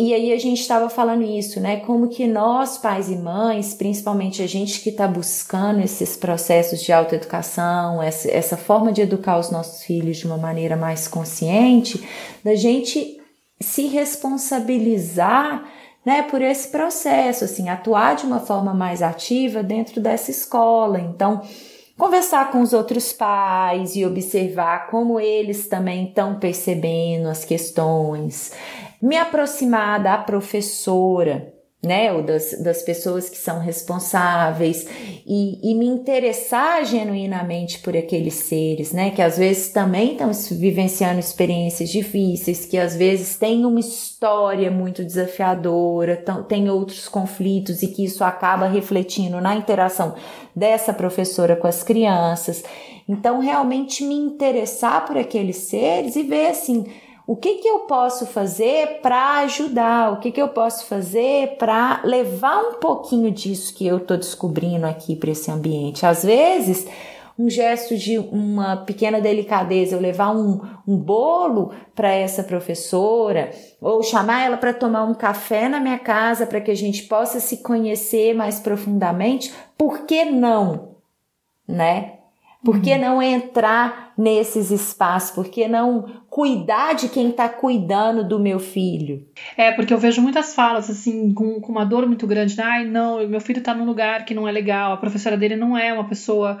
E aí a gente estava falando isso, né? Como que nós, pais e mães, principalmente a gente que está buscando esses processos de autoeducação, essa, essa forma de educar os nossos filhos de uma maneira mais consciente, da gente se responsabilizar né, por esse processo, assim, atuar de uma forma mais ativa dentro dessa escola. Então, conversar com os outros pais e observar como eles também estão percebendo as questões, me aproximar da professora, né, ou das, das pessoas que são responsáveis e, e me interessar genuinamente por aqueles seres, né, que às vezes também estão vivenciando experiências difíceis, que às vezes têm uma história muito desafiadora, tão, tem outros conflitos e que isso acaba refletindo na interação dessa professora com as crianças. Então, realmente me interessar por aqueles seres e ver assim o que, que eu posso fazer para ajudar? O que, que eu posso fazer para levar um pouquinho disso que eu estou descobrindo aqui para esse ambiente? Às vezes, um gesto de uma pequena delicadeza, eu levar um, um bolo para essa professora, ou chamar ela para tomar um café na minha casa para que a gente possa se conhecer mais profundamente, por que não? Né? Por que uhum. não entrar nesses espaços? Por que não cuidar de quem está cuidando do meu filho? É, porque eu vejo muitas falas assim, com, com uma dor muito grande. Né? Ai, não, meu filho está num lugar que não é legal, a professora dele não é uma pessoa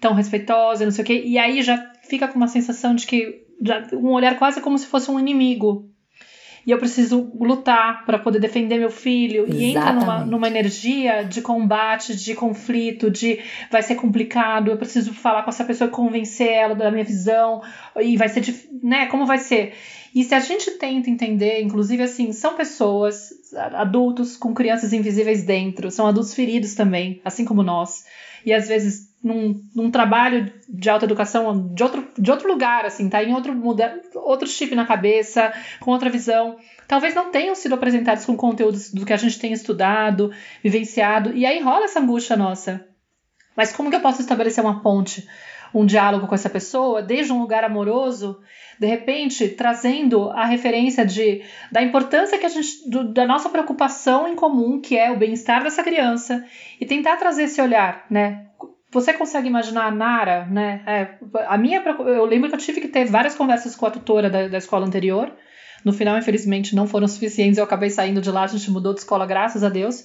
tão respeitosa, não sei o quê. E aí já fica com uma sensação de que. Um olhar quase como se fosse um inimigo e eu preciso lutar para poder defender meu filho. Exatamente. E entra numa, numa energia de combate, de conflito, de vai ser complicado, eu preciso falar com essa pessoa, convencer ela da minha visão, e vai ser, né? Como vai ser? E se a gente tenta entender, inclusive assim, são pessoas, adultos com crianças invisíveis dentro, são adultos feridos também, assim como nós. E às vezes num, num trabalho de autoeducação de outro, de outro lugar, assim, tá? Em outro, outro chip na cabeça, com outra visão. Talvez não tenham sido apresentados com conteúdos do que a gente tem estudado, vivenciado, e aí rola essa angústia nossa. Mas como que eu posso estabelecer uma ponte? um diálogo com essa pessoa, desde um lugar amoroso, de repente trazendo a referência de, da importância que a gente, do, da nossa preocupação em comum, que é o bem-estar dessa criança, e tentar trazer esse olhar, né? Você consegue imaginar a Nara, né? É, a minha, eu lembro que eu tive que ter várias conversas com a tutora da, da escola anterior. No final, infelizmente, não foram suficientes. Eu acabei saindo de lá, a gente mudou de escola, graças a Deus.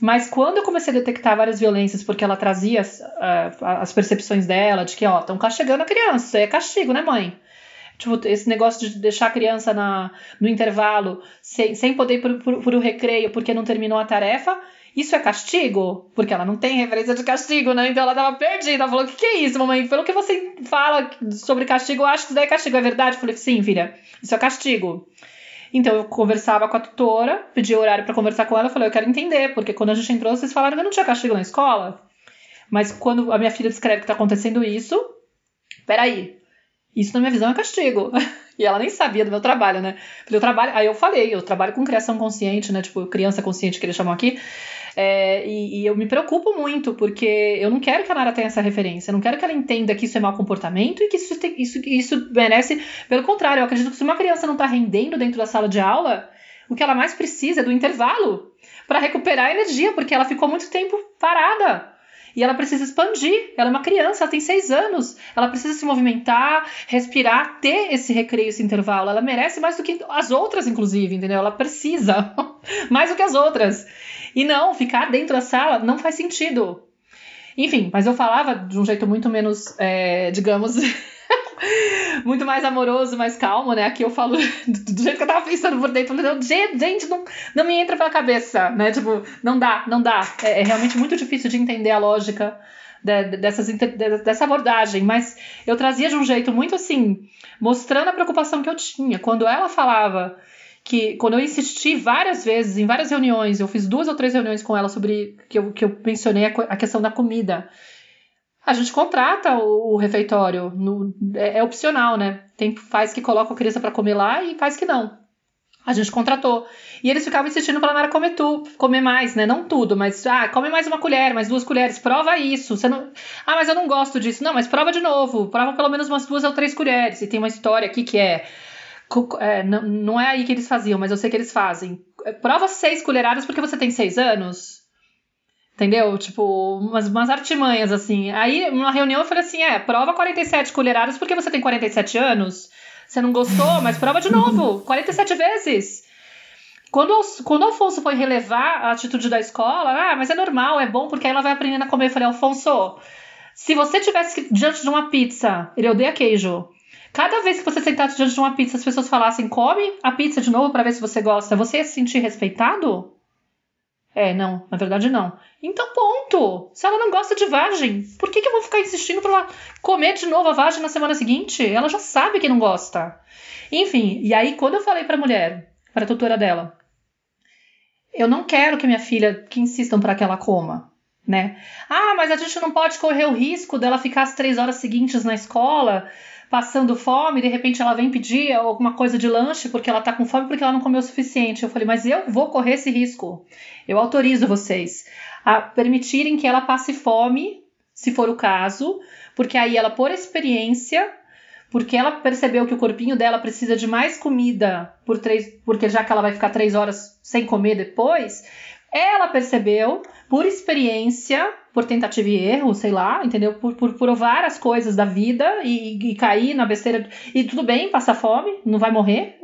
Mas quando eu comecei a detectar várias violências, porque ela trazia as, as percepções dela de que, ó, estão castigando a criança, isso é castigo, né, mãe? Tipo, esse negócio de deixar a criança na, no intervalo sem, sem poder ir por o recreio porque não terminou a tarefa, isso é castigo? Porque ela não tem referência de castigo, né? Então ela tava perdida. Ela falou: O que, que é isso, mamãe? Pelo que você fala sobre castigo, eu acho que isso daí é castigo. É verdade? Eu falei: Sim, filha, isso é castigo. Então eu conversava com a tutora, pedi horário para conversar com ela, falei, eu quero entender, porque quando a gente entrou, vocês falaram que não tinha castigo na escola. Mas quando a minha filha descreve que tá acontecendo isso, peraí, isso na minha visão é castigo. e ela nem sabia do meu trabalho, né? Eu trabalho, aí eu falei, eu trabalho com criação consciente, né? Tipo, criança consciente que eles chamam aqui. É, e, e, eu me preocupo muito, porque eu não quero que a Nara tenha essa referência, eu não quero que ela entenda que isso é mau comportamento e que isso, tem, isso, isso merece. Pelo contrário, eu acredito que se uma criança não está rendendo dentro da sala de aula, o que ela mais precisa é do intervalo para recuperar a energia, porque ela ficou muito tempo parada. E ela precisa expandir. Ela é uma criança, ela tem seis anos. Ela precisa se movimentar, respirar, ter esse recreio, esse intervalo. Ela merece mais do que as outras, inclusive, entendeu? Ela precisa mais do que as outras. E não, ficar dentro da sala não faz sentido. Enfim, mas eu falava de um jeito muito menos, é, digamos, muito mais amoroso, mais calmo, né? Aqui eu falo do jeito que eu tava pensando por dentro. Falei, gente, não, não me entra pela cabeça, né? Tipo, não dá, não dá. É, é realmente muito difícil de entender a lógica de, dessas, de, dessa abordagem, mas eu trazia de um jeito muito assim, mostrando a preocupação que eu tinha. Quando ela falava que quando eu insisti várias vezes, em várias reuniões, eu fiz duas ou três reuniões com ela sobre que eu, que eu mencionei a, a questão da comida. A gente contrata o, o refeitório, no, é, é, opcional, né? Tem faz que coloca a criança para comer lá e faz que não. A gente contratou. E eles ficavam insistindo para Nara comer tu, comer mais, né? Não tudo, mas ah, come mais uma colher, mais duas colheres, prova isso. Você não... Ah, mas eu não gosto disso. Não, mas prova de novo. Prova pelo menos umas duas ou três colheres. E tem uma história aqui que é é, não, não é aí que eles faziam, mas eu sei que eles fazem. É, prova seis colheradas porque você tem seis anos. Entendeu? Tipo, umas, umas artimanhas, assim. Aí, numa reunião, eu falei assim: é, prova 47 colheradas porque você tem 47 anos. Você não gostou, mas prova de novo. 47 vezes. Quando, quando o Alfonso foi relevar a atitude da escola, ah, mas é normal, é bom, porque aí ela vai aprendendo a comer. Eu falei, Alfonso, se você tivesse diante de uma pizza, ele odeia queijo. Cada vez que você sentasse diante de uma pizza, as pessoas falassem, come a pizza de novo para ver se você gosta, você ia se sentir respeitado? É, não, na verdade não. Então, ponto. Se ela não gosta de vagem, por que, que eu vou ficar insistindo pra ela comer de novo a vagem na semana seguinte? Ela já sabe que não gosta. Enfim, e aí quando eu falei pra mulher, pra tutora dela, eu não quero que minha filha, que insistam para que ela coma, né? Ah, mas a gente não pode correr o risco dela ficar as três horas seguintes na escola passando fome, de repente ela vem pedir alguma coisa de lanche porque ela tá com fome porque ela não comeu o suficiente. Eu falei, mas eu vou correr esse risco. Eu autorizo vocês a permitirem que ela passe fome, se for o caso, porque aí ela, por experiência, porque ela percebeu que o corpinho dela precisa de mais comida por três, porque já que ela vai ficar três horas sem comer depois, ela percebeu, por experiência, por tentativa e erro, sei lá, entendeu? Por, por, provar as coisas da vida e, e cair na besteira. E tudo bem, passar fome, não vai morrer.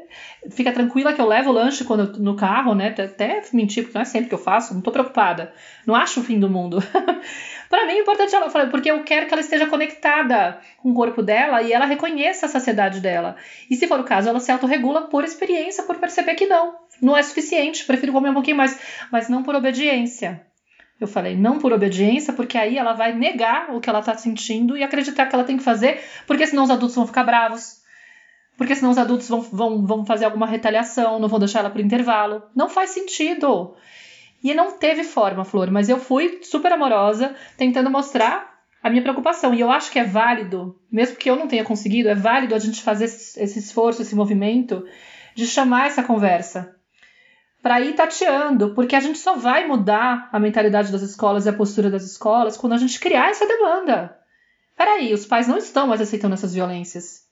Fica tranquila que eu levo o lanche quando no carro, né? Até mentir, porque não é sempre que eu faço, não tô preocupada. Não acho o fim do mundo. para mim é importante ela falar, porque eu quero que ela esteja conectada com o corpo dela e ela reconheça a saciedade dela. E se for o caso, ela se autorregula por experiência, por perceber que não, não é suficiente, prefiro comer um pouquinho mais, mas não por obediência. Eu falei, não por obediência, porque aí ela vai negar o que ela está sentindo e acreditar que ela tem que fazer, porque senão os adultos vão ficar bravos. Porque senão os adultos vão, vão, vão fazer alguma retaliação, não vão deixar ela para intervalo. Não faz sentido. E não teve forma, Flor, mas eu fui super amorosa, tentando mostrar a minha preocupação. E eu acho que é válido, mesmo que eu não tenha conseguido, é válido a gente fazer esse, esse esforço, esse movimento de chamar essa conversa para ir tateando, porque a gente só vai mudar a mentalidade das escolas e a postura das escolas quando a gente criar essa demanda. peraí, os pais não estão mais aceitando essas violências.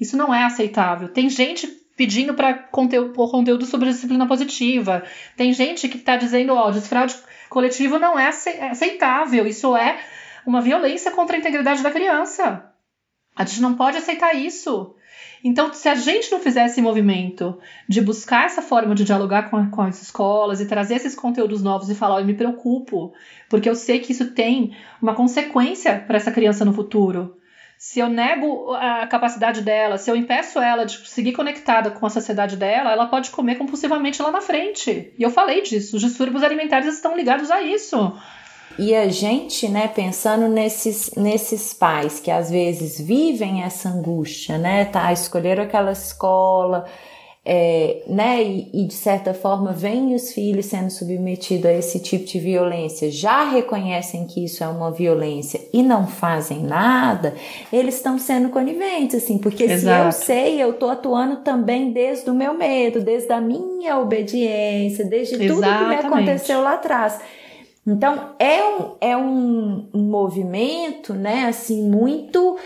Isso não é aceitável. Tem gente pedindo para conteúdo, conteúdo sobre disciplina positiva. Tem gente que está dizendo, ó, desfraude coletivo não é aceitável. Isso é uma violência contra a integridade da criança. A gente não pode aceitar isso. Então, se a gente não fizer esse movimento de buscar essa forma de dialogar com, com as escolas e trazer esses conteúdos novos e falar, eu me preocupo, porque eu sei que isso tem uma consequência para essa criança no futuro. Se eu nego a capacidade dela, se eu impeço ela de seguir conectada com a sociedade dela, ela pode comer compulsivamente lá na frente. E eu falei disso, os distúrbios alimentares estão ligados a isso. E a gente, né, pensando nesses, nesses pais que às vezes vivem essa angústia, né, tá, escolheram aquela escola, é, né, e, e, de certa forma vêm os filhos sendo submetidos a esse tipo de violência, já reconhecem que isso é uma violência e não fazem nada, eles estão sendo coniventes, assim, porque Exato. se eu sei, eu tô atuando também desde o meu medo, desde a minha obediência, desde Exatamente. tudo que me aconteceu lá atrás. Então, é um, é um, movimento, né, assim, muito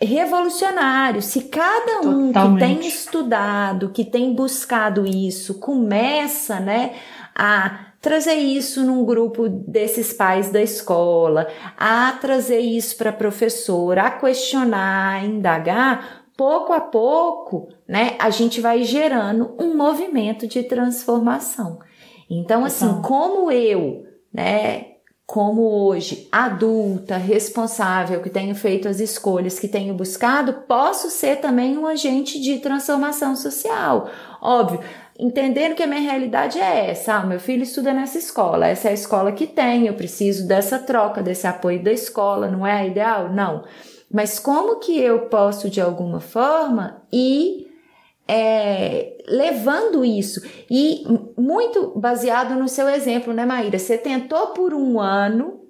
revolucionário. Se cada um Totalmente. que tem estudado, que tem buscado isso, começa, né, a trazer isso num grupo desses pais da escola, a trazer isso para a professora, a questionar, a indagar, pouco a pouco, né, a gente vai gerando um movimento de transformação. Então, assim, como eu né? Como hoje, adulta, responsável, que tenho feito as escolhas, que tenho buscado, posso ser também um agente de transformação social. Óbvio, entendendo que a minha realidade é essa. Ah, meu filho estuda nessa escola, essa é a escola que tem, eu preciso dessa troca, desse apoio da escola, não é ideal? Não. Mas como que eu posso, de alguma forma, ir é, levando isso. E muito baseado no seu exemplo, né, Maíra? Você tentou por um ano.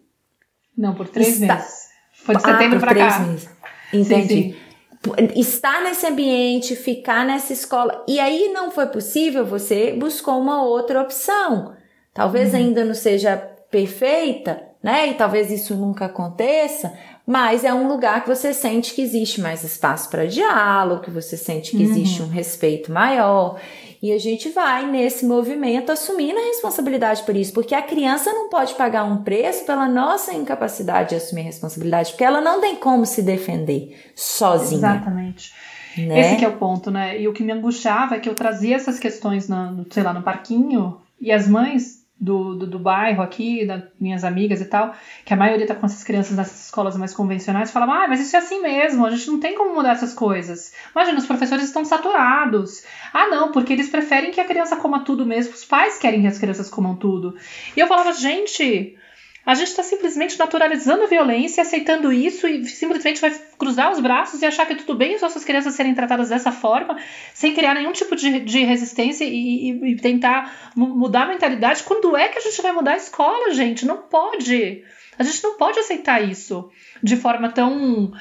Não, por três está... meses. Foi de setembro ah, para cá. Meses. Entendi. Sim, sim. Estar nesse ambiente, ficar nessa escola. E aí não foi possível, você buscou uma outra opção. Talvez uhum. ainda não seja perfeita, né? E talvez isso nunca aconteça, mas é um lugar que você sente que existe mais espaço para diálogo, que você sente que uhum. existe um respeito maior. E a gente vai nesse movimento assumindo a responsabilidade por isso, porque a criança não pode pagar um preço pela nossa incapacidade de assumir a responsabilidade, porque ela não tem como se defender sozinha. Exatamente. Né? Esse que é o ponto, né? E o que me angustiava é que eu trazia essas questões, no, sei lá, no parquinho, e as mães do, do, do, bairro aqui, das minhas amigas e tal, que a maioria tá com essas crianças nessas escolas mais convencionais, falavam, ah, mas isso é assim mesmo, a gente não tem como mudar essas coisas. Imagina, os professores estão saturados. Ah, não, porque eles preferem que a criança coma tudo mesmo, os pais querem que as crianças comam tudo. E eu falava, gente, a gente está simplesmente naturalizando a violência, aceitando isso e simplesmente vai cruzar os braços e achar que tudo bem as nossas crianças serem tratadas dessa forma, sem criar nenhum tipo de, de resistência e, e, e tentar mudar a mentalidade. Quando é que a gente vai mudar a escola, gente? Não pode. A gente não pode aceitar isso de forma tão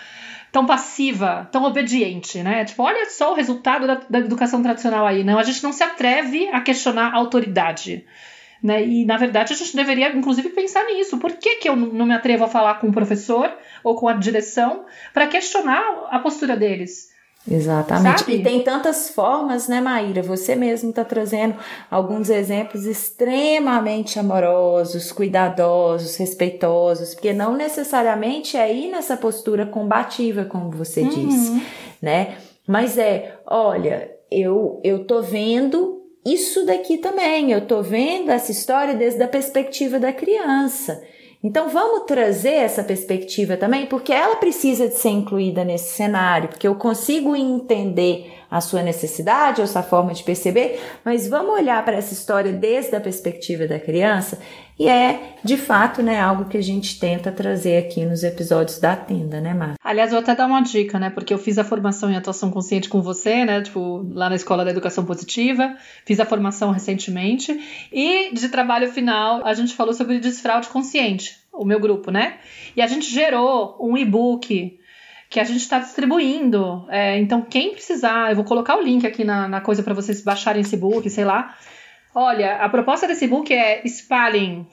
tão passiva, tão obediente, né? Tipo, olha só o resultado da, da educação tradicional aí. Não, a gente não se atreve a questionar a autoridade. Né? E, na verdade, a gente deveria, inclusive, pensar nisso. Por que, que eu não me atrevo a falar com o professor ou com a direção para questionar a postura deles? Exatamente. Sabe? E tem tantas formas, né, Maíra? Você mesmo está trazendo alguns exemplos extremamente amorosos, cuidadosos, respeitosos, porque não necessariamente é ir nessa postura combativa, como você uhum. disse, né? Mas é, olha, eu eu tô vendo isso daqui também. Eu tô vendo essa história desde a perspectiva da criança. Então vamos trazer essa perspectiva também, porque ela precisa de ser incluída nesse cenário, porque eu consigo entender a sua necessidade ou sua forma de perceber, mas vamos olhar para essa história desde a perspectiva da criança e é, de fato, né, algo que a gente tenta trazer aqui nos episódios da tenda, né, Márcia? Aliás, vou até dar uma dica, né, porque eu fiz a formação em atuação consciente com você, né, tipo, lá na Escola da Educação Positiva, fiz a formação recentemente e de trabalho final a gente falou sobre desfraude consciente, o meu grupo, né? E a gente gerou um e-book que a gente está distribuindo. É, então, quem precisar, eu vou colocar o link aqui na, na coisa para vocês baixarem esse book, sei lá. Olha, a proposta desse book é espalhem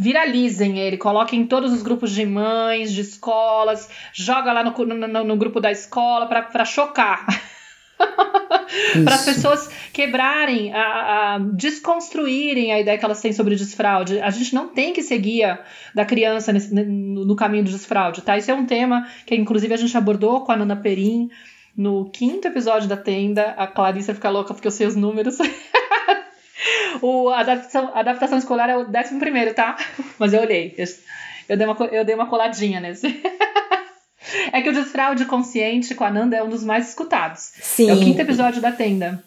viralizem ele, coloquem em todos os grupos de mães, de escolas, joga lá no, no, no grupo da escola para chocar. para as pessoas quebrarem, a, a, desconstruírem a ideia que elas têm sobre desfraude. A gente não tem que ser guia da criança nesse, no, no, caminho do desfraude, tá? Isso é um tema que, inclusive, a gente abordou com a Nana Perim no quinto episódio da Tenda. A Clarissa fica louca porque eu sei os números. o, a adaptação, a adaptação escolar é o décimo primeiro, tá? Mas eu olhei. Eu, eu, dei, uma, eu dei uma coladinha nesse. é que o desfraude consciente com a Nanda é um dos mais escutados. Sim. É o quinto episódio da Tenda.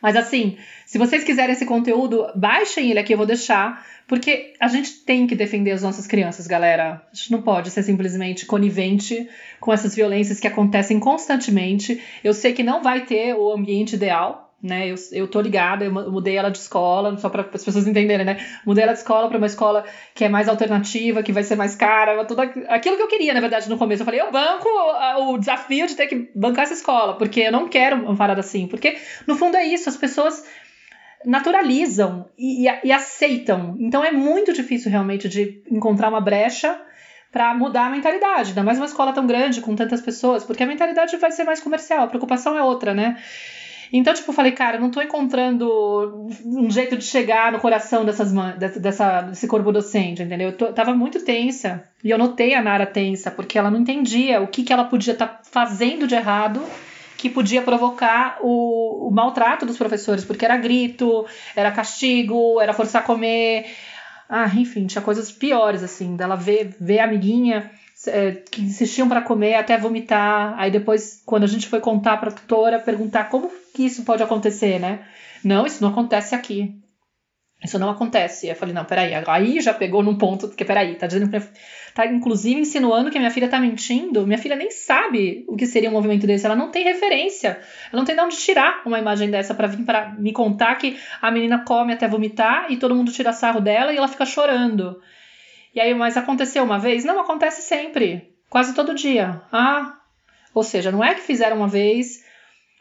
Mas assim, se vocês quiserem esse conteúdo, baixem ele aqui, eu vou deixar. Porque a gente tem que defender as nossas crianças, galera. A gente não pode ser simplesmente conivente com essas violências que acontecem constantemente. Eu sei que não vai ter o ambiente ideal, né? Eu, eu tô ligada, eu mudei ela de escola, só para as pessoas entenderem, né? Mudei ela de escola para uma escola que é mais alternativa, que vai ser mais cara, tudo aquilo que eu queria, na verdade, no começo. Eu falei, eu banco o desafio de ter que bancar essa escola, porque eu não quero uma parada assim. Porque, no fundo, é isso, as pessoas naturalizam e, e, e aceitam. Então é muito difícil realmente de encontrar uma brecha para mudar a mentalidade, ainda mais uma escola tão grande, com tantas pessoas, porque a mentalidade vai ser mais comercial, a preocupação é outra, né? Então, tipo, eu falei, cara, não tô encontrando um jeito de chegar no coração dessas dessa, desse corpo docente, entendeu? Eu, tô, tava muito tensa. E eu notei a Nara tensa, porque ela não entendia o que, que ela podia estar tá fazendo de errado que podia provocar o, o, maltrato dos professores, porque era grito, era castigo, era forçar a comer. Ah, enfim, tinha coisas piores, assim, dela ver, ver a amiguinha é, que insistiam para comer até vomitar. Aí depois, quando a gente foi contar para a tutora, perguntar como que isso pode acontecer, né? Não, isso não acontece aqui. Isso não acontece. Eu falei, não, peraí. Aí já pegou num ponto, porque peraí, tá dizendo tá inclusive insinuando que minha filha tá mentindo. Minha filha nem sabe o que seria um movimento desse. Ela não tem referência. Ela não tem de onde tirar uma imagem dessa para vir para me contar que a menina come até vomitar e todo mundo tira sarro dela e ela fica chorando. E aí, mas aconteceu uma vez? Não, acontece sempre. Quase todo dia. Ah, ou seja, não é que fizeram uma vez,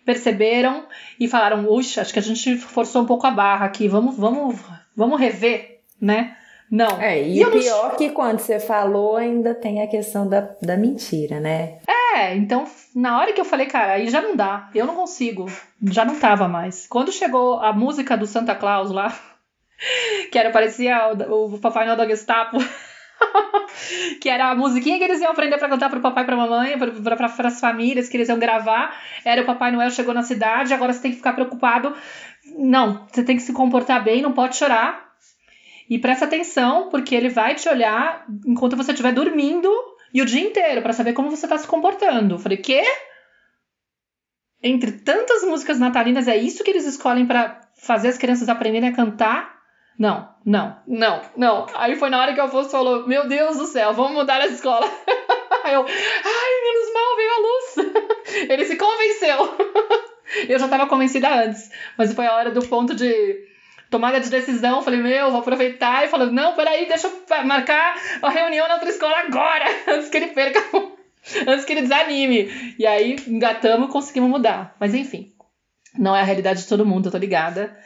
perceberam e falaram, uxa, acho que a gente forçou um pouco a barra aqui, vamos, vamos, vamos rever, né? Não. É, e, e pior não... que quando você falou, ainda tem a questão da, da mentira, né? É, então, na hora que eu falei, cara, aí já não dá, eu não consigo, já não tava mais. Quando chegou a música do Santa Claus lá, que era, parecia o, o Papai Noel da Gestapo. que era a musiquinha que eles iam aprender para cantar pro papai e pra mamãe, para as famílias que eles iam gravar. Era o Papai Noel chegou na cidade, agora você tem que ficar preocupado. Não, você tem que se comportar bem, não pode chorar. E presta atenção, porque ele vai te olhar enquanto você estiver dormindo e o dia inteiro para saber como você tá se comportando. Eu falei, quê? Entre tantas músicas natalinas, é isso que eles escolhem para fazer as crianças aprenderem a cantar? Não, não, não, não. Aí foi na hora que o Afonso falou: Meu Deus do céu, vamos mudar essa escola. Aí eu, ai, menos mal, veio a luz. Ele se convenceu. Eu já estava convencida antes, mas foi a hora do ponto de tomada de decisão. Falei, meu, vou aproveitar. E falou: Não, peraí, deixa eu marcar a reunião na outra escola agora, antes que ele perca, antes que ele desanime. E aí engatamos e conseguimos mudar. Mas enfim, não é a realidade de todo mundo, eu tô ligada.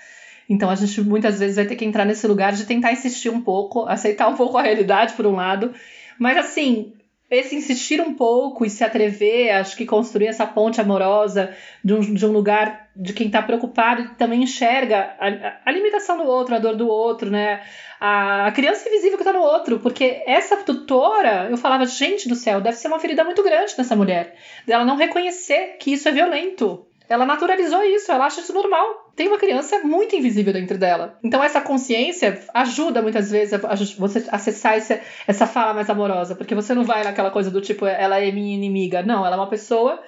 Então a gente muitas vezes vai ter que entrar nesse lugar de tentar insistir um pouco, aceitar um pouco a realidade por um lado. Mas assim, esse insistir um pouco e se atrever, acho que construir essa ponte amorosa de um, de um lugar de quem está preocupado e também enxerga a, a, limitação do outro, a dor do outro, né? A, a criança invisível que está no outro. Porque essa tutora, eu falava, gente do céu, deve ser uma ferida muito grande nessa mulher. Dela não reconhecer que isso é violento. Ela naturalizou isso, ela acha isso normal. Tem uma criança muito invisível dentro dela. Então, essa consciência ajuda muitas vezes a, você acessar essa, essa fala mais amorosa, porque você não vai naquela coisa do tipo, ela é minha inimiga. Não, ela é uma pessoa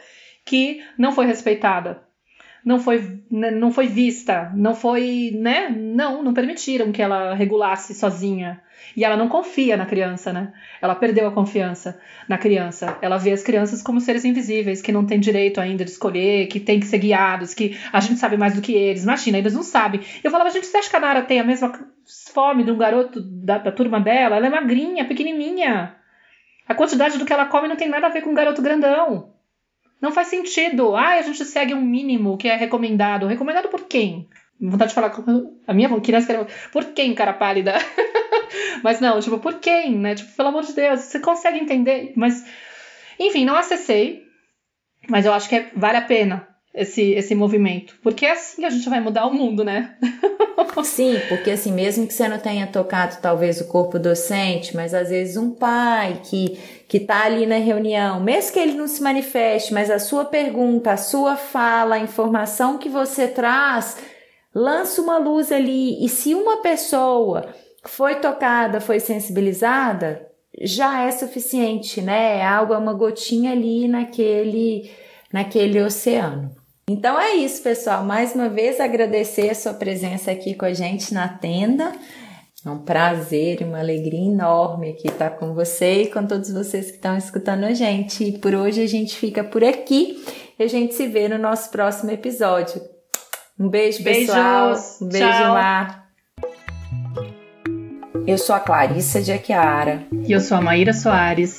que não foi respeitada, não foi, né, não foi vista, não foi, né? Não, não permitiram que ela regulasse sozinha. E ela não confia na criança, né? Ela perdeu a confiança na criança. Ela vê as crianças como seres invisíveis, que não têm direito ainda de escolher, que têm que ser guiados, que a gente sabe mais do que eles. Imagina, eles não sabem. Eu falava, gente, você acha que a Nara tem a mesma fome de um garoto da, da turma dela? Ela é magrinha, pequenininha. A quantidade do que ela come não tem nada a ver com um garoto grandão. Não faz sentido. Ah, a gente segue um mínimo que é recomendado. Recomendado por quem? Vontade de falar. A minha criança. Por quem, cara pálida? Mas não, tipo, por quem, né? Tipo, pelo amor de Deus, você consegue entender? Mas, enfim, não acessei, mas eu acho que é, vale a pena esse, esse movimento. Porque é assim que a gente vai mudar o mundo, né? Sim, porque assim, mesmo que você não tenha tocado talvez o corpo docente, mas às vezes um pai que que tá ali na reunião, mesmo que ele não se manifeste, mas a sua pergunta, a sua fala, a informação que você traz, lança uma luz ali. E se uma pessoa foi tocada, foi sensibilizada, já é suficiente, né? É algo, é uma gotinha ali naquele, naquele oceano. Então é isso, pessoal. Mais uma vez agradecer a sua presença aqui com a gente na tenda. É um prazer e uma alegria enorme aqui estar com você e com todos vocês que estão escutando a gente. E por hoje a gente fica por aqui e a gente se vê no nosso próximo episódio. Um beijo, Beijos. pessoal. Um beijo, Tchau. Mar. Eu sou a Clarissa de Aquiara. E eu sou a Maíra Soares.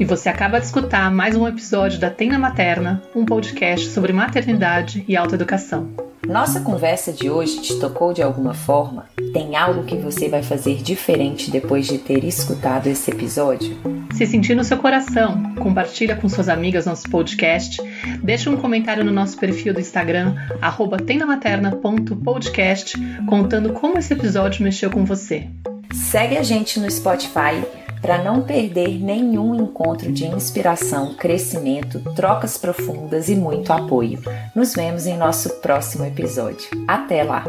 E você acaba de escutar mais um episódio da Tenda Materna, um podcast sobre maternidade e autoeducação. Nossa conversa de hoje te tocou de alguma forma? Tem algo que você vai fazer diferente depois de ter escutado esse episódio? Se sentir no seu coração, compartilha com suas amigas nosso podcast, deixa um comentário no nosso perfil do Instagram, arroba tendamaterna.podcast, contando como esse episódio mexeu com você. Segue a gente no Spotify para não perder nenhum encontro de inspiração, crescimento, trocas profundas e muito apoio. Nos vemos em nosso próximo episódio. Até lá!